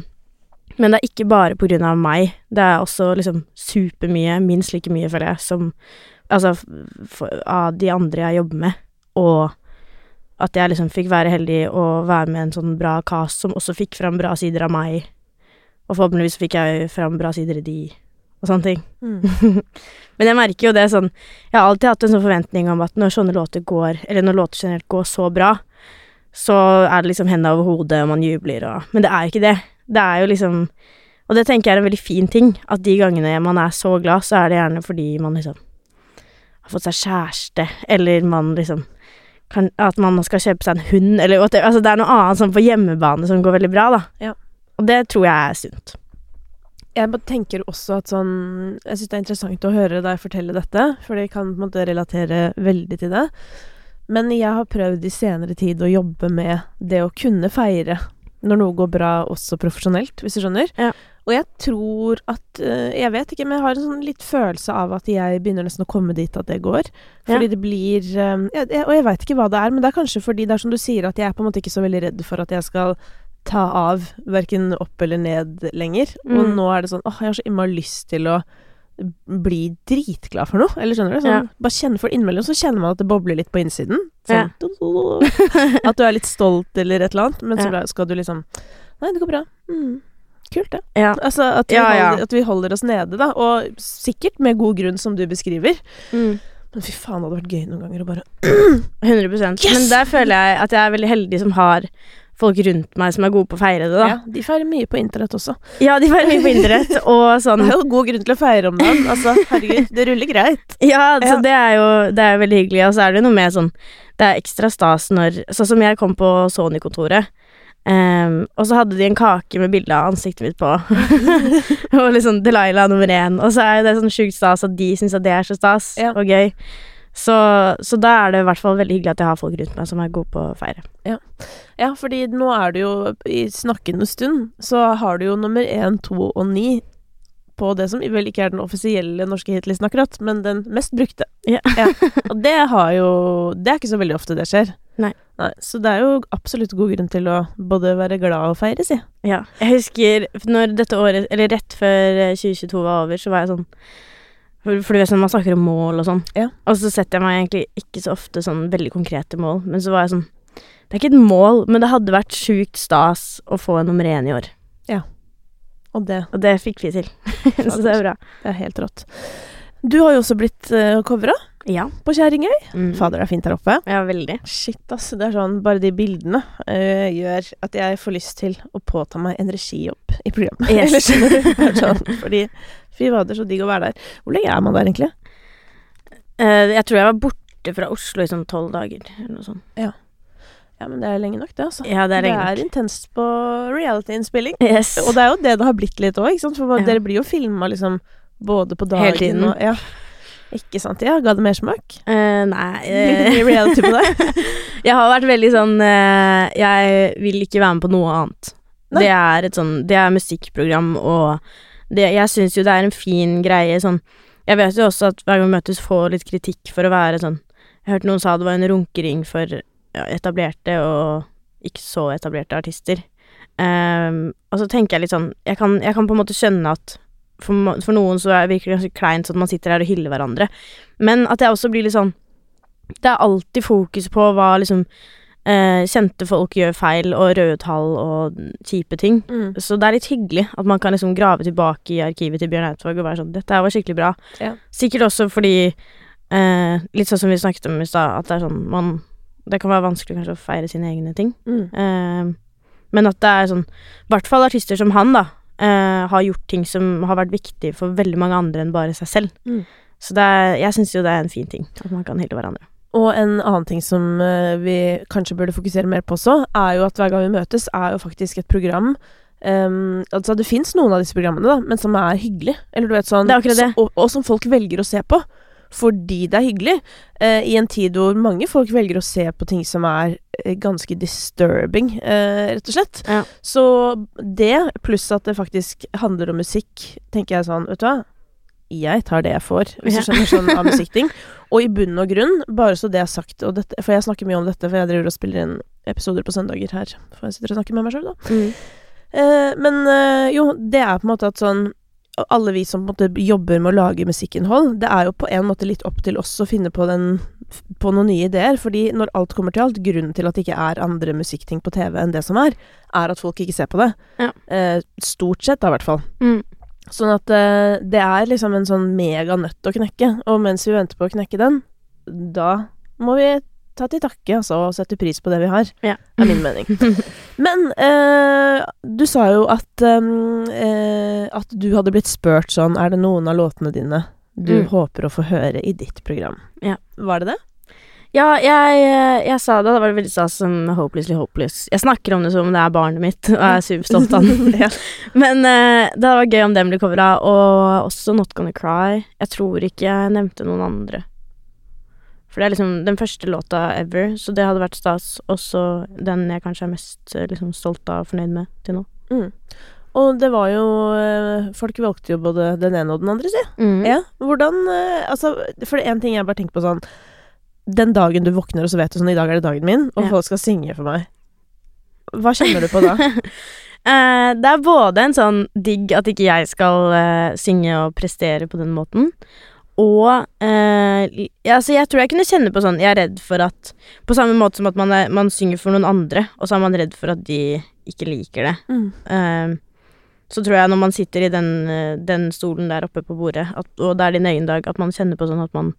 men det er ikke bare på grunn av meg. Det er også liksom supermye, minst like mye, føler jeg, som Altså for, av de andre jeg jobber med, og at jeg liksom fikk være heldig og være med en sånn bra cast som også fikk fram bra sider av meg. Og forhåpentligvis fikk jeg fram bra sider i de, og sånne ting. Mm. Men jeg merker jo det sånn Jeg har alltid hatt en sånn forventning om at når sånne låter går, eller når låter generelt går så bra, så er det liksom hendene over hodet, og man jubler og Men det er jo ikke det. Det er jo liksom Og det tenker jeg er en veldig fin ting, at de gangene man er så glad, så er det gjerne fordi man liksom har fått seg kjæreste, eller man liksom kan, At man skal kjøpe seg en hund, eller whatever. Altså det er noe annet sånn på hjemmebane som går veldig bra, da. Ja. Og det tror jeg er sunt. Jeg tenker også at sånn Jeg syns det er interessant å høre deg fortelle dette, for det kan på en måte relatere veldig til det. Men jeg har prøvd i senere tid å jobbe med det å kunne feire når noe går bra også profesjonelt, hvis du skjønner. Ja. Og jeg tror at eh, Jeg vet ikke, men jeg har en sånn litt følelse av at jeg begynner nesten å komme dit at det går. Fordi det blir eh, jeg, jeg, Og jeg veit ikke hva det er, men det er kanskje fordi det er som du sier, at jeg er på en måte ikke så veldig redd for at jeg skal ta av verken opp eller ned lenger. Og Mm. nå er det sånn åh, jeg har så innmari lyst til å bli dritglad for noe. Eller skjønner du? Sånn, Ja. Bare kjenne for innimellom, så kjenner man at det bobler litt på innsiden. Ja. Sånn At du er litt stolt eller et eller annet, men så Ja. skal du liksom Nei, det går bra. Mm. Kult, det. Ja. Altså at vi, Ja, ja. Holder, at vi holder oss nede, da. Og sikkert med god grunn, som du beskriver. Mm. Men fy faen, det hadde vært gøy noen ganger å bare 100 Yes! Men der føler jeg at jeg er veldig heldig som har folk rundt meg som er gode på å feire det, da. Ja, de feirer mye på internett også. Ja, de feirer mye på internett, og sånn Det er jo god grunn til å feire om dagen. Altså, herregud, det ruller greit. Ja, så Ja. det er jo det er veldig hyggelig. Og så er det noe med sånn Det er ekstra stas når Sånn som jeg kom på Sony-kontoret. Um, og så hadde de en kake med bilde av ansiktet mitt på. og liksom Delilah nummer én. Og så er det sånn sjukt stas at de syns at det er så stas Ja. og gøy. Så, så da er det i hvert fall veldig hyggelig at jeg har folk rundt meg som er gode på å feire. Ja, fordi nå er det jo I snakkende stund så har du jo nummer én, to og ni på det som vel ikke er den offisielle norske hitlisten akkurat, men den mest brukte. Ja. Og det har jo Det er ikke så veldig ofte det skjer. Nei. Så det er jo absolutt god grunn til å både være glad og feire, si. Ja. Jeg husker når dette året, eller rett før eh, 2022 var over, så var jeg sånn for du vet sånn, man snakker om mål og sånn. Ja. Og så setter jeg meg egentlig ikke så ofte sånn veldig konkrete mål, men så var jeg sånn Det er ikke et mål, men det hadde vært sjukt stas å få en nummer én i år. Og det, Og det fikk vi til. så det er bra. det er helt rått. Du har jo også blitt uh, covra Ja. på Kjerringøy. Mm. Fader, det er fint der oppe. Ja, veldig. Shit, ass. Det er sånn, bare de bildene uh, gjør at jeg får lyst til å påta meg en regijobb i programmet. Yes. Er sånn, fordi fy fader, så digg å være der. Hvor lenge er man der, egentlig? Uh, jeg tror jeg var borte fra Oslo i sånn tolv dager, eller noe sånt. Ja, men det er lenge nok, det, altså. Ja, det er lenge nok. intenst på reality-innspilling. Yes. Og det er jo det det har blitt litt òg, ikke sant? For Ja. dere blir jo filma liksom både på dagen Hele tiden. og Ja. Ikke sant? Ja, ga det mersmak? Uh, nei uh, det eh, reality på deg? Jeg har vært veldig sånn uh, Jeg vil ikke være med på noe annet. Nei. Det er et sånn Det er musikkprogram, og det, jeg syns jo det er en fin greie sånn Jeg vet jo også at hver gang vi møtes, får litt kritikk for å være sånn Jeg hørte noen sa det var en runkering for ja, etablerte og ikke så etablerte artister. Um, og så tenker jeg litt sånn Jeg kan, jeg kan på en måte skjønne at for, for noen så er- virker det ganske kleint sånn at man sitter her og hyller hverandre, men at jeg også blir litt sånn det er alltid fokus på hva liksom eh, kjente folk gjør feil, og røde tall og kjipe ting. Mm. Så det er litt hyggelig at man kan liksom grave tilbake i arkivet til Bjørn Eidsvåg og være sånn Dette her var skikkelig bra. Ja. Sikkert også fordi eh, Litt sånn som vi snakket om i stad, at det er sånn man Det kan være vanskelig kanskje å feire sine egne ting. Mm. Eh, men at det er sånn I hvert fall artister som han, da, eh, har gjort ting som har vært viktig for veldig mange andre enn bare seg selv. Mm. Så det er, jeg syns jo det er en fin ting, at man kan hylle hverandre. Og en annen ting som eh, vi kanskje burde fokusere mer på også, er jo at hver gang vi møtes, er jo faktisk et program Um, altså Det fins noen av disse programmene, da, men som er hyggelig. Eller du vet sånn Det er akkurat det. og, og som folk velger å se på. Fordi det er hyggelig. eh, I en tid hvor mange folk velger å se på ting som er eh, ganske disturbing, eh, rett og slett. Ja. Så det, pluss at det faktisk handler om musikk, tenker jeg sånn, vet du hva. Jeg tar det jeg får, hvis du skjønner sånn av musikkting. Og i bunn og grunn, bare så det er sagt, og dette, for jeg snakker mye om dette, for jeg driver og spiller inn episoder på søndager her, for jeg sitter og snakker med meg sjøl, da. Mm. Eh, men eh, jo, det er på en måte at sånn Alle vi som måte jobber med å lage musikkinnhold, det er jo på en måte litt opp til oss å finne på, den, på noen nye ideer. Fordi når alt kommer til alt, grunnen til at det ikke er andre musikkting på TV enn det som er, er at folk ikke ser på det. Ja. Eh, stort sett, da, i hvert fall. Mm. Sånn at eh, det er liksom en sånn mega nøtt å knekke. Og mens vi venter på å knekke den, da må vi ta til takke altså, og sette pris på det vi har. Ja. Er min mening. Men eh, du sa jo at um, eh, At du hadde blitt spurt sånn Er det noen av låtene dine du Mm. håper å få høre i ditt program? Ja. Var det det? Ja, jeg, jeg sa det. Det var veldig stas som Hopelessly Hopeless. Jeg snakker om det som om det er barnet mitt, og jeg er superstolt av. Ja. Men uh, det var gøy om den ble covra, og også Not Gonna Cry. Jeg tror ikke jeg nevnte noen andre. For det er liksom den første låta ever, så det hadde vært stas. Også den jeg kanskje er mest eh, liksom, stolt av og fornøyd med til nå. Mm. Og det var jo eh, Folk valgte jo både den ene og den andre, si. Mm. Ja. Hvordan eh, Altså, for det er én ting jeg bare tenker på sånn Den dagen du våkner og så vet du sånn I dag er det dagen min, og Ja. folk skal synge for meg. Hva kjenner du på da? Det er både en sånn digg at ikke jeg skal synge og prestere på den måten, og eh, altså jeg tror jeg kunne kjenne på sånn Jeg er redd for at På samme måte som at man, er, man synger for noen andre, og så er man redd for at de ikke liker det. Mm. Eh, så tror jeg når man sitter i den, den stolen der oppe på bordet, at, og det er din egen dag, at man kjenner på sånn at man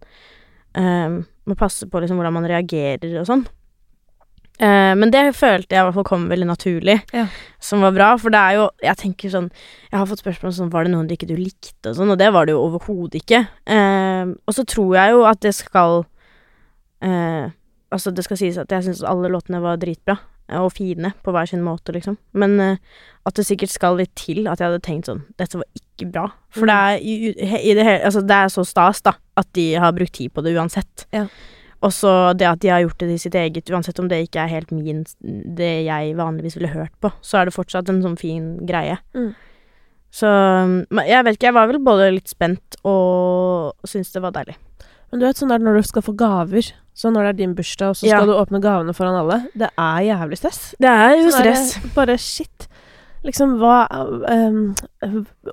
eh, må passe på liksom hvordan man reagerer og sånn. Eh, men det følte jeg i hvert fall kom veldig naturlig, Ja. som var bra. For det er jo Jeg tenker sånn Jeg har fått spørsmål sånn Var det noen du ikke du likte, og sånn, og det var det jo overhodet ikke. Uh, og så tror jeg jo at det skal uh, Altså, det skal sies at jeg syns alle låtene var dritbra og fine på hver sin måte, liksom. Men at det sikkert skal litt til at jeg hadde tenkt sånn Dette var ikke bra. For det er, i, i det, hele- altså, det er så stas, da, at de har brukt tid på det uansett. Ja. Og så det at de har gjort det i sitt eget, uansett om det ikke er helt min Det jeg vanligvis ville hørt på, så er det fortsatt en sånn fin greie. Mm. Så jeg vet ikke, jeg var vel både litt spent og syntes det var deilig. Men du vet sånn der når du skal få gaver, så når det er din bursdag, og så Ja. skal du åpne gavene foran alle, det er jævlig stress. Det er jo Sånn er stress. Bare shit. Liksom hva um,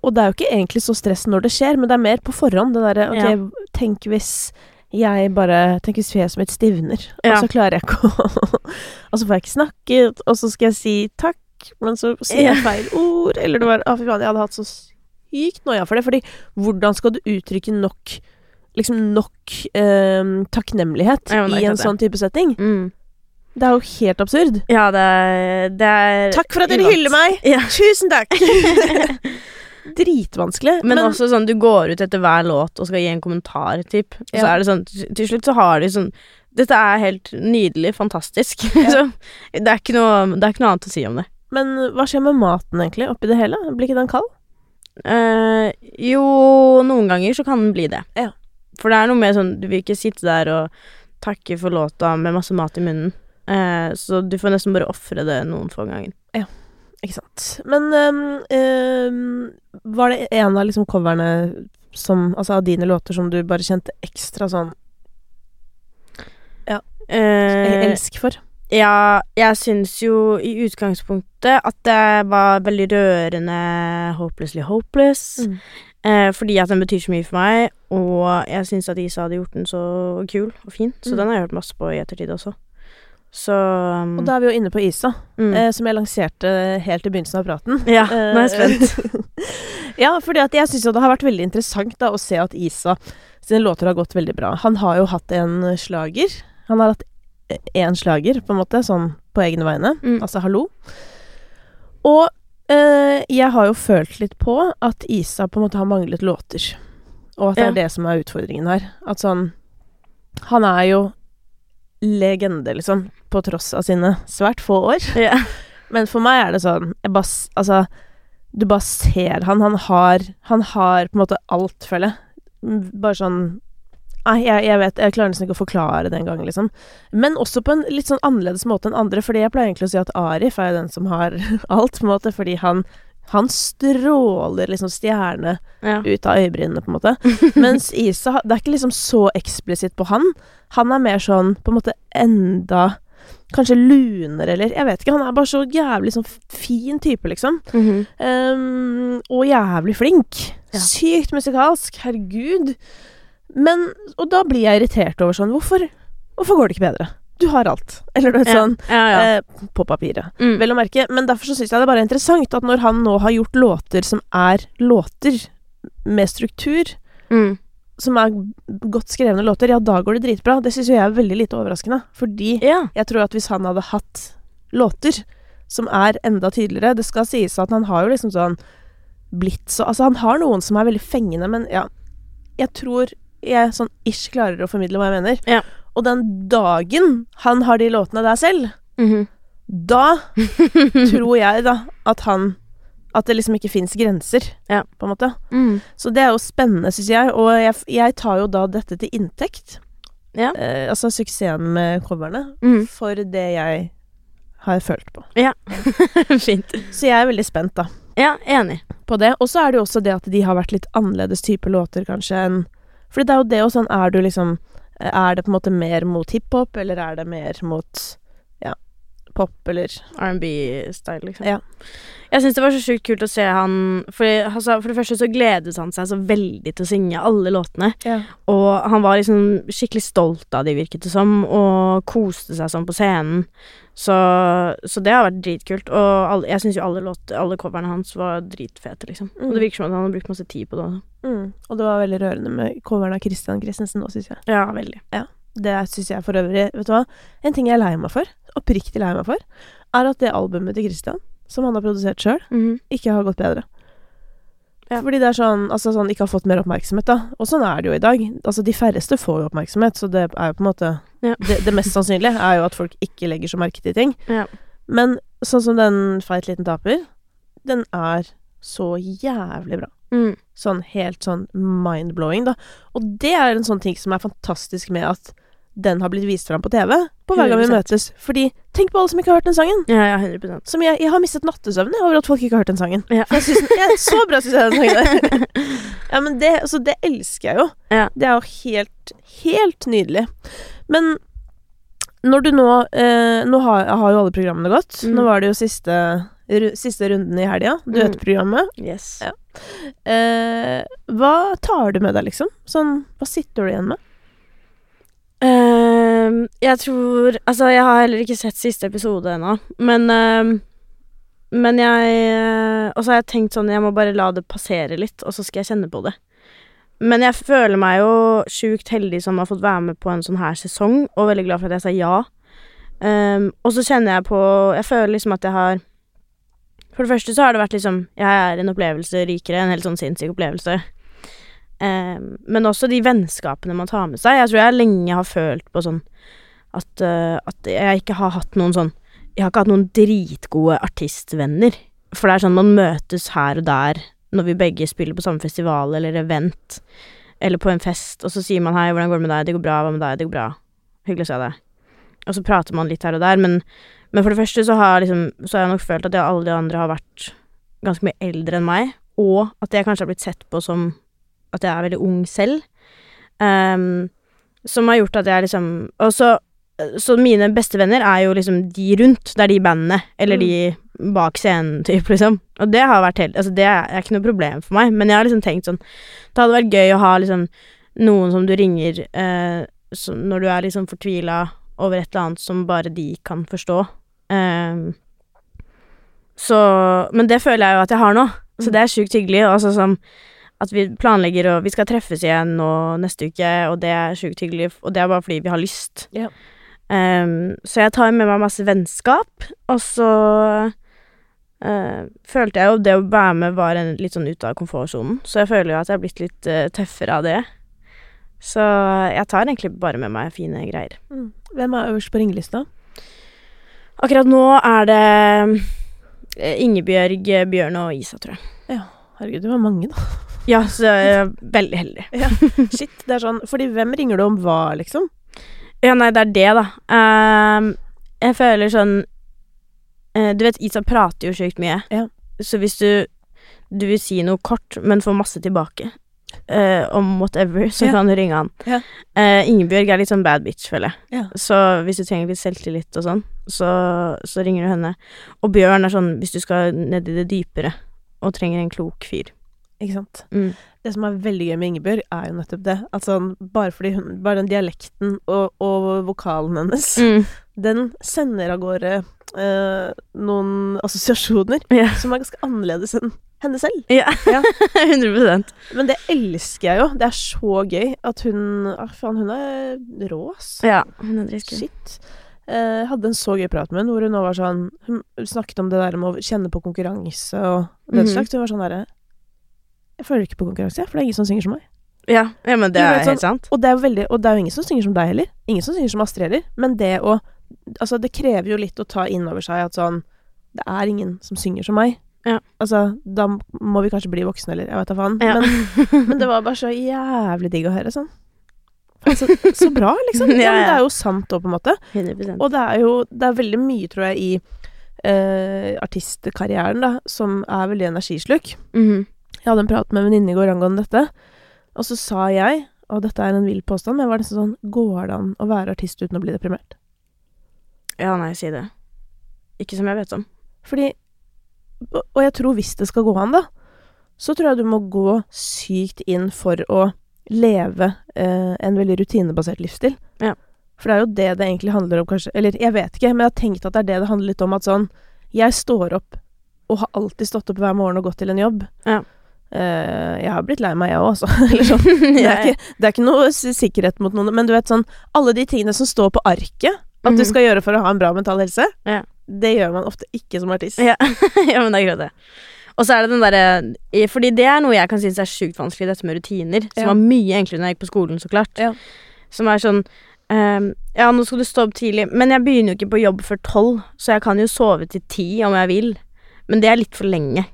Og det er jo ikke egentlig så stress når det skjer, men det er mer på forhånd. Det derre Ok, Ja. tenk hvis jeg bare tenker fjeset mitt stivner, og så klarer jeg ikke å Og så får jeg ikke snakket, og så skal jeg si takk, men så sier jeg feil ord, eller det var Å, fy faen, jeg hadde hatt så sykt noia for det. Fordi hvordan skal du uttrykke nok Liksom nok eh, takknemlighet Ja, i en det. sånn type setting? Mm. Det er jo helt absurd. Ja, det det er Takk for at dere hyller meg! Ja. Tusen takk! Dritvanskelig. Men, også sånn, du går ut etter hver låt og skal gi en kommentar, typ. Og så er det sånn, til slutt så har de sånn Dette er helt nydelig, fantastisk. så det er, noe, det er ikke noe annet å si om det. men hva skjer med maten, egentlig, oppi det hele? Blir ikke den kald? Eh, jo, noen ganger så kan den bli det. Ja. For det er noe med sånn Du vil ikke sitte der og takke for låta med masse mat i munnen. Eh, så du får nesten bare ofre det noen få ganger. Ikke sant. Men um, um, var det en av liksom coverne som Altså av dine låter som du bare kjente ekstra sånn Eh, elsk for? Ja, jeg syns jo i utgangspunktet at det var veldig rørende Hopelessly Hopeless. Mm. Eh, fordi at den betyr så mye for meg, og jeg syns at Isa hadde gjort den så kul og fin. Så Mm. den har jeg hørt masse på i ettertid også. Så um, Og da er vi jo inne på Isa, mm. eh, som jeg lanserte helt i begynnelsen av praten. Ja, nå er jeg spent. ja, fordi at jeg syns det har vært veldig interessant da å se at Isa sine låter har gått veldig bra. Han har jo hatt en slager. Han har hatt én slager, på en måte, sånn på egne vegne. Mm. Altså hallo. Og eh, jeg har jo følt litt på at Isa på en måte har manglet låter. Og at det Ja. er det som er utfordringen her. At sånn Han er jo legende, liksom, på tross av sine svært få år. Yeah. Men for meg er det sånn bare, Altså, du bare ser han. Han har Han har på en måte alt, føler jeg. Mm, Bare sånn Nei, jeg, jeg vet Jeg klarer nesten ikke å forklare det engang, liksom. Men også på en litt sånn annerledes måte enn andre, fordi jeg pleier egentlig å si at Arif er den som har alt, på en måte, fordi han han stråler liksom stjerne ja. ut av øyebrynene, på en måte. Mens Isa Det er ikke liksom så eksplisitt på han. Han er mer sånn på en måte enda Kanskje lunere, eller Jeg vet ikke. Han er bare så jævlig sånn fin type, liksom. Mm -hmm. um, og jævlig flink. Ja. Sykt musikalsk. Herregud. Men Og da blir jeg irritert over sånn Hvorfor, hvorfor går det ikke bedre? Du har alt. Eller vet ja. sånn ja, ja. eh, På papiret. Mm. Vel å merke. Men derfor så syns jeg det er bare er interessant at når han nå har gjort låter som er låter med struktur, Mm. som er godt skrevne låter, ja, da går det dritbra. Det syns jo jeg er veldig lite overraskende. Fordi jeg tror at hvis han hadde hatt låter som er enda tydeligere Det skal sies at han har jo liksom sånn blitt så Altså, han har noen som er veldig fengende, men ja Jeg tror jeg sånn ish klarer å formidle hva jeg mener. Ja. Og den dagen han har de låtene der selv, Mhm. da tror jeg da at han At det liksom ikke fins grenser, Ja. på en måte. Mm. Så det er jo spennende, syns jeg, og jeg, jeg tar jo da dette til inntekt. Ja. Eh, altså suksessen med coverne, Mm. for det jeg har følt på. Ja, Fint. Så jeg er veldig spent, da, Ja, enig. på det. Og så er det jo også det at de har vært litt annerledes type låter, kanskje, enn For det er jo det og sånn, er du liksom Er det på en måte mer mot hiphop, eller er det mer mot pop, eller R&B-style, liksom. Ja. Jeg syns det var så sjukt kult å se han For, altså, for det første så gledet han seg så veldig til å synge alle låtene. ja. Og han var liksom skikkelig stolt av de, virket det som, og koste seg sånn på scenen. Så, så det har vært dritkult. Og alle, jeg syns jo alle, låt, alle coverne hans var dritfete, liksom. Mm. Og det virker som at han har brukt masse tid på det også. Mm. Og det var veldig rørende med coveren av Christian Christensen nå, syns jeg. Ja, veldig. Det syns jeg for øvrig Vet du hva? En ting jeg er lei meg for, oppriktig lei meg for, er at det albumet til Christian, som han har produsert sjøl, Mhm. ikke har gått bedre. Ja. Fordi det er sånn Altså sånn ikke har fått mer oppmerksomhet, da. Og sånn er det jo i dag. Altså de færreste får jo oppmerksomhet, så det er jo på en måte Ja. det, det mest sannsynlige er jo at folk ikke legger så merke til ting. Ja. Men sånn som den Feit liten taper, den er så jævlig bra. Mm. Sånn helt sånn mind-blowing, da. Og det er en sånn ting som er fantastisk med at den har blitt vist fram på TV på hver gang vi 100%. møtes. Fordi tenk på alle som ikke har hørt den sangen. Ja, ja, 100 Som jeg, jeg har mistet nattesøvnen over at folk ikke har hørt den sangen. Ja. For jeg synes jeg, Så bra syns jeg den sangen er. Ja, men det, altså, det elsker jeg jo. Ja. Det er jo helt, helt nydelig. Men når du nå eh, Nå har, har jo alle programmene gått. Mm. Nå var det jo siste ru siste runden i helga. Mm. Duettprogrammet. Yes. Ja. Eh, hva tar du med deg, liksom? Sånn, hva sitter du igjen med? Ehm, jeg tror Altså, jeg har heller ikke sett siste episode ennå, men ehm, Men jeg Og så har jeg tenkt sånn, jeg må bare la det passere litt, og så skal jeg kjenne på det. Men jeg føler meg jo sjukt heldig som har fått være med på en sånn her sesong, og veldig glad for at jeg sa ja. Um, og så kjenner jeg på Jeg føler liksom at jeg har For det første så har det vært liksom Jeg er en opplevelse rikere, en helt sånn sinnssyk opplevelse. Men også de vennskapene man tar med seg. Jeg tror jeg lenge har følt på sånn at, eh, at jeg ikke har hatt noen sånn Jeg har ikke hatt noen dritgode artistvenner. For det er sånn man møtes her og der når vi begge spiller på samme festival eller event, eller på en fest, og så sier man 'hei, hvordan går det med deg', 'det går bra', 'hva med deg', 'det går bra', hyggelig å se deg. Og så prater man litt her og der, men, men for det første så har, liksom, så har jeg nok følt at jeg, alle de andre har vært ganske mye eldre enn meg, og at jeg kanskje har blitt sett på som at jeg er veldig ung selv. Ehm, som har gjort at jeg liksom Og så Så mine beste venner er jo liksom de rundt. Det er de bandene. Eller de bak scenen, typ, liksom. Og det har vært helt Altså, det er ikke noe problem for meg, men jeg har liksom tenkt sånn Det hadde vært gøy å ha liksom noen som du ringer eh, som, når du er liksom fortvila over et eller annet som bare de kan forstå. Eh, så Men det føler jeg jo at jeg har nå, så det er sjukt hyggelig. Altså som at vi planlegger og Vi skal treffes igjen nå neste uke, og det er sjukt hyggelig, og det er bare fordi vi har lyst. Ja. Um, så jeg tar med meg masse vennskap, og så uh, følte jeg jo det å være med var en, litt sånn ute av komfortsonen, så jeg føler jo at jeg er blitt litt uh, tøffere av det. Så jeg tar egentlig bare med meg fine greier. Mm. Hvem er øverst på ringelista? Akkurat nå er det eh, Ingebjørg, Bjørn og Isa, tror jeg. Ja, Herregud, det var mange, da. Ja, så jeg er veldig heldig. Shit, det er sånn Fordi hvem ringer du om hva, liksom? Ja, nei, det er det, da. Um, jeg føler sånn uh, Du vet, Isa prater jo sjukt mye. Ja. Så hvis du Du vil si noe kort, men får masse tilbake uh, om whatever, så Ja. kan du ringe han. Ja. Uh, Ingebjørg er litt sånn bad bitch, føler jeg. Ja. Så hvis du trenger litt selvtillit og sånn, så, så ringer du henne. Og Bjørn er sånn hvis du skal ned i det dypere og trenger en klok fyr. Ikke sant? Mm. Det som er veldig gøy med Ingebjørg, er jo nettopp det. At sånn, bare fordi hun Bare den dialekten og, og vokalen hennes, Mm. den sender av gårde eh, noen assosiasjoner yeah. som er ganske annerledes enn henne selv. Ja. Ja. 100% Men det elsker jeg jo. Det er så gøy at hun ah, Faen, hun er rå, ass. Ja, hun er dritgøy. Shit. Eh, hadde en så gøy prat med henne, hvor hun var sånn Hun snakket om det der med å kjenne på konkurranse og den Mhm. slags. Hun var sånn derre Jeg føler ikke på konkurranse, for det er ingen som synger som meg. Ja, ja men det er sånn- helt sant. Og det er veldig Og det er jo ingen som synger som deg heller. Ingen som synger som Astrid heller. Men det å Altså, det krever jo litt å ta inn over seg at sånn Det er ingen som synger som meg. Ja. Altså, da må vi kanskje bli voksne, eller jeg vet da faen. Ja. Men, men det var bare så jævlig digg å høre sånn. Altså, Så, bra, liksom. Ja, men det er jo sant òg, på en måte. 100 Og det er jo Det er veldig mye, tror jeg, i eh, artistkarrieren, da, som er veldig energisluk. Mhm. Jeg hadde en prat med en venninne i går angående dette, og så sa jeg, og dette er en vill påstand, men jeg var nesten sånn Går det an å være artist uten å bli deprimert? Ja, nei, si det. Ikke som jeg vet om. Fordi Og jeg tror hvis det skal gå an, da, så tror jeg du må gå sykt inn for å leve eh, en veldig rutinebasert livsstil. Ja. For det er jo det det egentlig handler om, kanskje. Eller jeg vet ikke, men jeg har tenkt at det er det det handler litt om. At sånn Jeg står opp, og har alltid stått opp hver morgen og gått til en jobb. Ja. Eh, jeg har blitt lei meg, jeg òg, så. Sånn. Det er, ikke, det er ikke noe sikkerhet mot noen, men du vet sånn Alle de tingene som står på arket at du Mhm. skal gjøre for å ha en bra mental helse, Ja. det gjør man ofte ikke som artist. Ja. ja, men det er greit, det. Og så er det den derre Fordi det er noe jeg kan synes er sjukt vanskelig, dette med rutiner. Som Ja. var mye enklere når jeg gikk på skolen, så klart. Ja. Som er sånn um, Ja, nå skal du stå opp tidlig, men jeg begynner jo ikke på jobb før tolv, så jeg kan jo sove til ti om jeg vil. Men det er litt for lenge.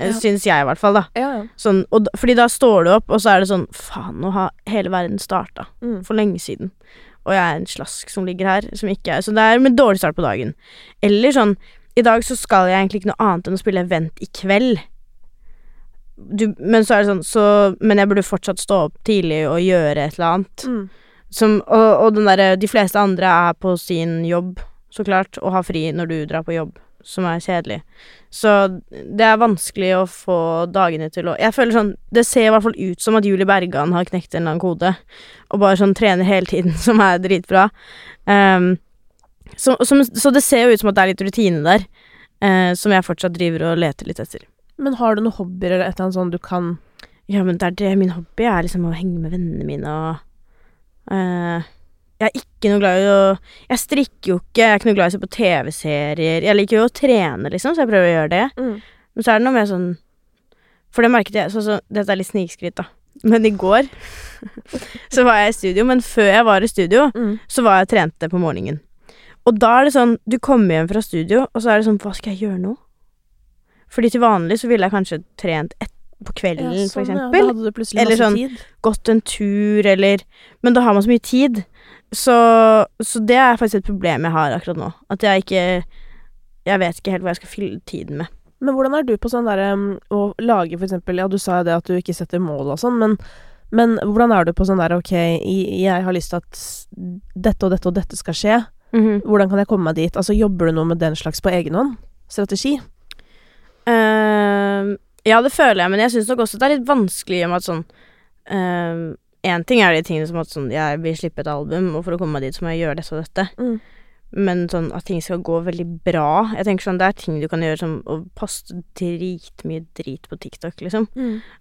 Ja. Ja. Syns jeg, i hvert fall, da. Ja, ja. Sånn, og, fordi da står du opp, og så er det sånn Faen, nå har hele verden starta. Mm. For lenge siden. Og jeg er en slask som ligger her, som ikke er Så det er med dårlig start på dagen. Eller sånn I dag så skal jeg egentlig ikke noe annet enn å spille event i kveld. Du, men så er det sånn så, Men jeg burde fortsatt stå opp tidlig og gjøre et eller annet. Mm. Som, og, og den derre De fleste andre er på sin jobb, så klart, og har fri når du drar på jobb. Som er kjedelig. Så det er vanskelig å få dagene til å Jeg føler sånn Det ser i hvert fall ut som at Julie Bergan har knekt en eller annen kode, og bare sånn trener hele tiden, som er dritbra. Um, så, som, så det ser jo ut som at det er litt rutine der, uh, som jeg fortsatt driver og leter litt etter. Men har du noen hobbyer eller et eller annet sånt du kan Ja, men det er det min hobby er, liksom å henge med vennene mine og eh, Jeg er ikke noe glad i å Jeg strikker jo ikke, jeg er ikke noe glad i å se på TV-serier. Jeg liker jo å trene, liksom, så jeg prøver å gjøre det. Men så er det noe mer sånn For det merket jeg så, så, Dette er litt snikskryt, da. Men i går så var jeg i studio. Men før jeg var i studio, Mm. så var jeg og trente på morgenen. Og da er det sånn Du kommer hjem fra studio, og så er det sånn Hva skal jeg gjøre nå? Fordi til vanlig så ville jeg kanskje trent et, på kvelden, Ja, for sånn, ja. eksempel. Du Eller sånn- tid. Gått en tur, eller Men da har man så mye tid. Så, så det er faktisk et problem jeg har akkurat nå. At jeg ikke Jeg vet ikke helt hva jeg skal fylle tiden med. Men hvordan er du på sånn derre å lage for eksempel Ja, du sa jo det at du ikke setter mål og sånn, men, men hvordan er du på sånn der ok, jeg har lyst til at dette og dette og dette skal skje. Hvordan kan jeg komme meg dit? Altså, jobber du noe med den slags på egen hånd? Strategi? Uh, ja, det føler jeg, men jeg syns nok også det er litt vanskelig med at sånn Én ting er de tingene som at sånn Jeg vil slippe et album, og for å komme meg dit så må jeg gjøre dette og dette. Mm. Men sånn at ting skal gå veldig bra Jeg tenker sånn Det er ting du kan gjøre som å poste dritmye drit på TikTok, liksom.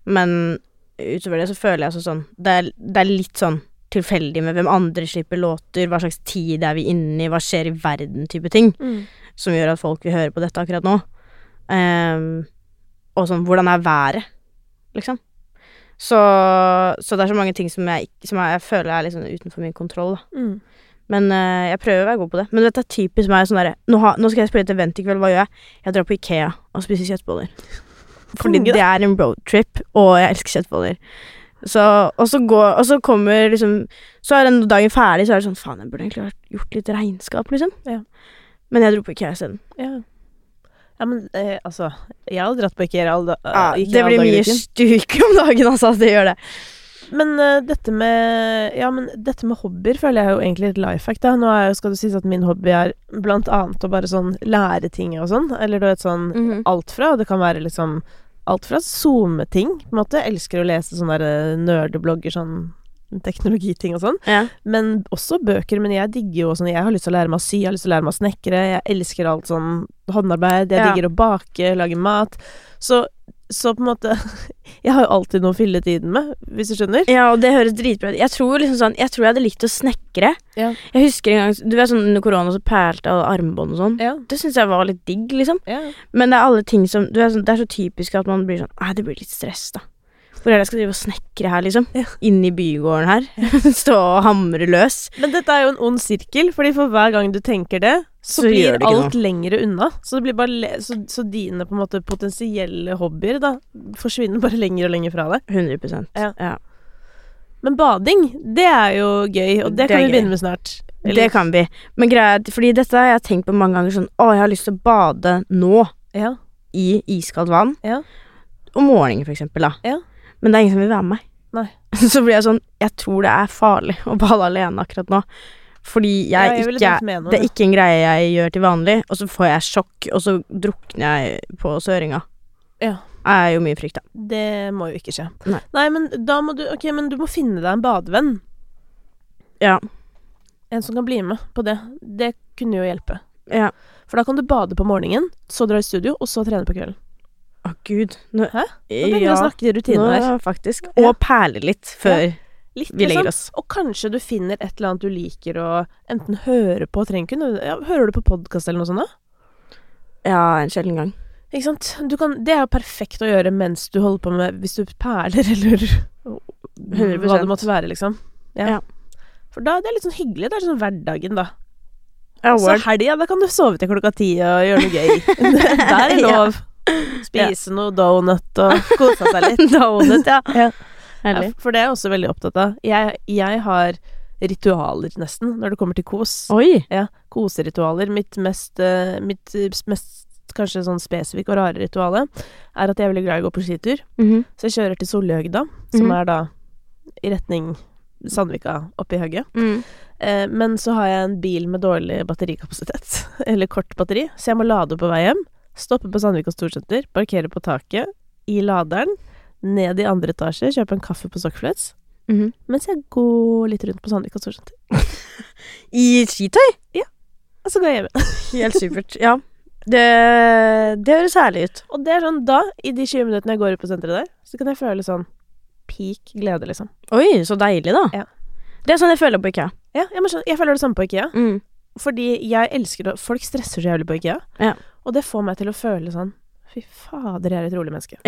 Men utover det så føler jeg altså sånn det er, det er litt sånn tilfeldig med hvem andre slipper låter, hva slags tid er vi inne i, hva skjer i verden, type ting, Mm. som gjør at folk vil høre på dette akkurat nå. Um, og sånn hvordan er været, liksom. Så, så det er så mange ting som jeg, som jeg, jeg føler er sånn utenfor min kontroll. Mm. Men uh, jeg prøver å være god på det. Men dette er typisk meg sånn derre nå, nå skal jeg spille et event i kveld, hva gjør jeg? Jeg drar på Ikea og spiser kjøttboller. Fordi det er en roadtrip, og jeg elsker kjøttboller. Så, og så går Og så kommer liksom Så er den dagen ferdig, så er det sånn Faen, jeg burde egentlig gjort litt regnskap, liksom. Ja. Men jeg dro på Ikea isteden. Ja. Ja, men eh, altså Jeg hadde dratt på Ikea all, da- Ja, Ikea det blir mye stuk om dagen, altså. Det gjør det. Men uh, dette med Ja, men dette med hobbyer føler jeg er jo egentlig et life hack, da. Nå er jo, skal det sies at min hobby er blant annet å bare sånn lære ting og sånn. Eller du vet sånn Mhm. alt fra. Og det kan være liksom alt fra SoMe-ting, på en måte. Jeg elsker å lese sånne eh, nerdeblogger, sånn teknologiting og sånn. Ja. Men også bøker. Men jeg digger jo sånn Jeg har lyst til å lære meg å sy, jeg har lyst til å lære meg å snekre. Jeg elsker alt sånn håndarbeid. Jeg Ja. digger å bake, lage mat. Så, så på en måte Jeg har jo alltid noe å fylle tiden med, hvis du skjønner. Ja, og det høres dritbra ut. Jeg tror liksom sånn Jeg tror jeg hadde likt å snekre. Ja. Jeg husker en gang Du vet sånn under korona så perlte alle armbånd og sånn. Det syns jeg var litt digg, liksom. ja. Men det er alle ting som du vet, sånn, Det er så typisk at man blir sånn Nei, det blir litt stress, da. Hvor er det jeg skal drive og snekre her, liksom? Ja. Inni i bygården her. Stå og hamre løs. Men dette er jo en ond sirkel, fordi for hver gang du tenker det, så, Så blir det alt lengre unna. Så, så, så dine måte potensielle hobbyer da forsvinner bare lenger og lenger fra deg. 100 Ja. ja. Men bading, det er jo gøy, og det, Det kan vi gøy. begynne med snart. Det kan vi. Men greia Fordi dette har jeg tenkt på mange ganger sånn Å, jeg har lyst til å bade nå. Ja. I iskaldt vann. Ja. Om morgenen, for eksempel, da. Ja. Men det er ingen som vil være med meg. Nei. Så blir jeg sånn Jeg tror det er farlig å bade alene akkurat nå. Fordi jeg, Ja, jeg ikke med Det er ikke en greie jeg gjør til vanlig, og så får jeg sjokk, og så drukner jeg på søringa. Ja. Er jo mye frykt, da. Det må jo ikke skje. Nei. men da må du Ok, men du må finne deg en badevenn. Ja. En som kan bli med på det. Det kunne jo hjelpe. Ja. For da kan du bade på morgenen, så dra i studio, og så trene på kvelden. Å, gud. Nå, Hæ? Nå begynner vi ja. å snakke i rutiner her. Faktisk. Ja. Og perle litt før Litt, vi legger liksom. oss. Og kanskje du finner et eller annet du liker å enten høre på ikke ja, Hører du på podkast eller noe sånt, da? Ja, en sjelden gang. Ikke sant? Du kan, det er jo perfekt å gjøre mens du holder på med Hvis du perler, eller hva det måtte være, liksom. Ja. Ja. For da det er litt sånn hyggelig. Det er sånn hverdagen, da. Ja, Så helga, da kan du sove til klokka ti og gjøre noe gøy. Der er lov. Spise noe donut og kose seg litt. Donut, ja. Ja. Ja, for det er jeg også veldig opptatt av. Jeg, jeg har ritualer, nesten, når det kommer til kos. Oi. Ja, koseritualer. Mitt mest, eh, mitt mest kanskje sånn spesifikke og rare rituale er at jeg er veldig glad i å gå på skitur. Mhm. Så jeg kjører til Solhøgda, som Mhm. er da i retning Sandvika, oppe i høgget. Mm. Eh, men så har jeg en bil med dårlig batterikapasitet, eller kort batteri, så jeg må lade på vei hjem. Stoppe på Sandvika Storsenter, parkere på taket, i laderen, ned i andre etasje, kjøpe en kaffe på Sockflets. Mm -hmm. mens jeg går litt rundt på Sandvika Storsenter. I skitøy? Og så går jeg hjem igjen. Helt supert. Ja. Det, det høres herlig ut. Og det er sånn, da, i de 20 minuttene jeg går ut på senteret der, så kan jeg føle sånn peak glede, liksom. Oi, så deilig, da. Ja. Det er sånn jeg føler på IKEA. Ja, jeg, jeg føler det samme på IKEA. Mm. Fordi jeg elsker det Folk stresser så jævlig på IKEA. Ja. Og det får meg til å føle sånn Fy fader, jeg er et rolig menneske.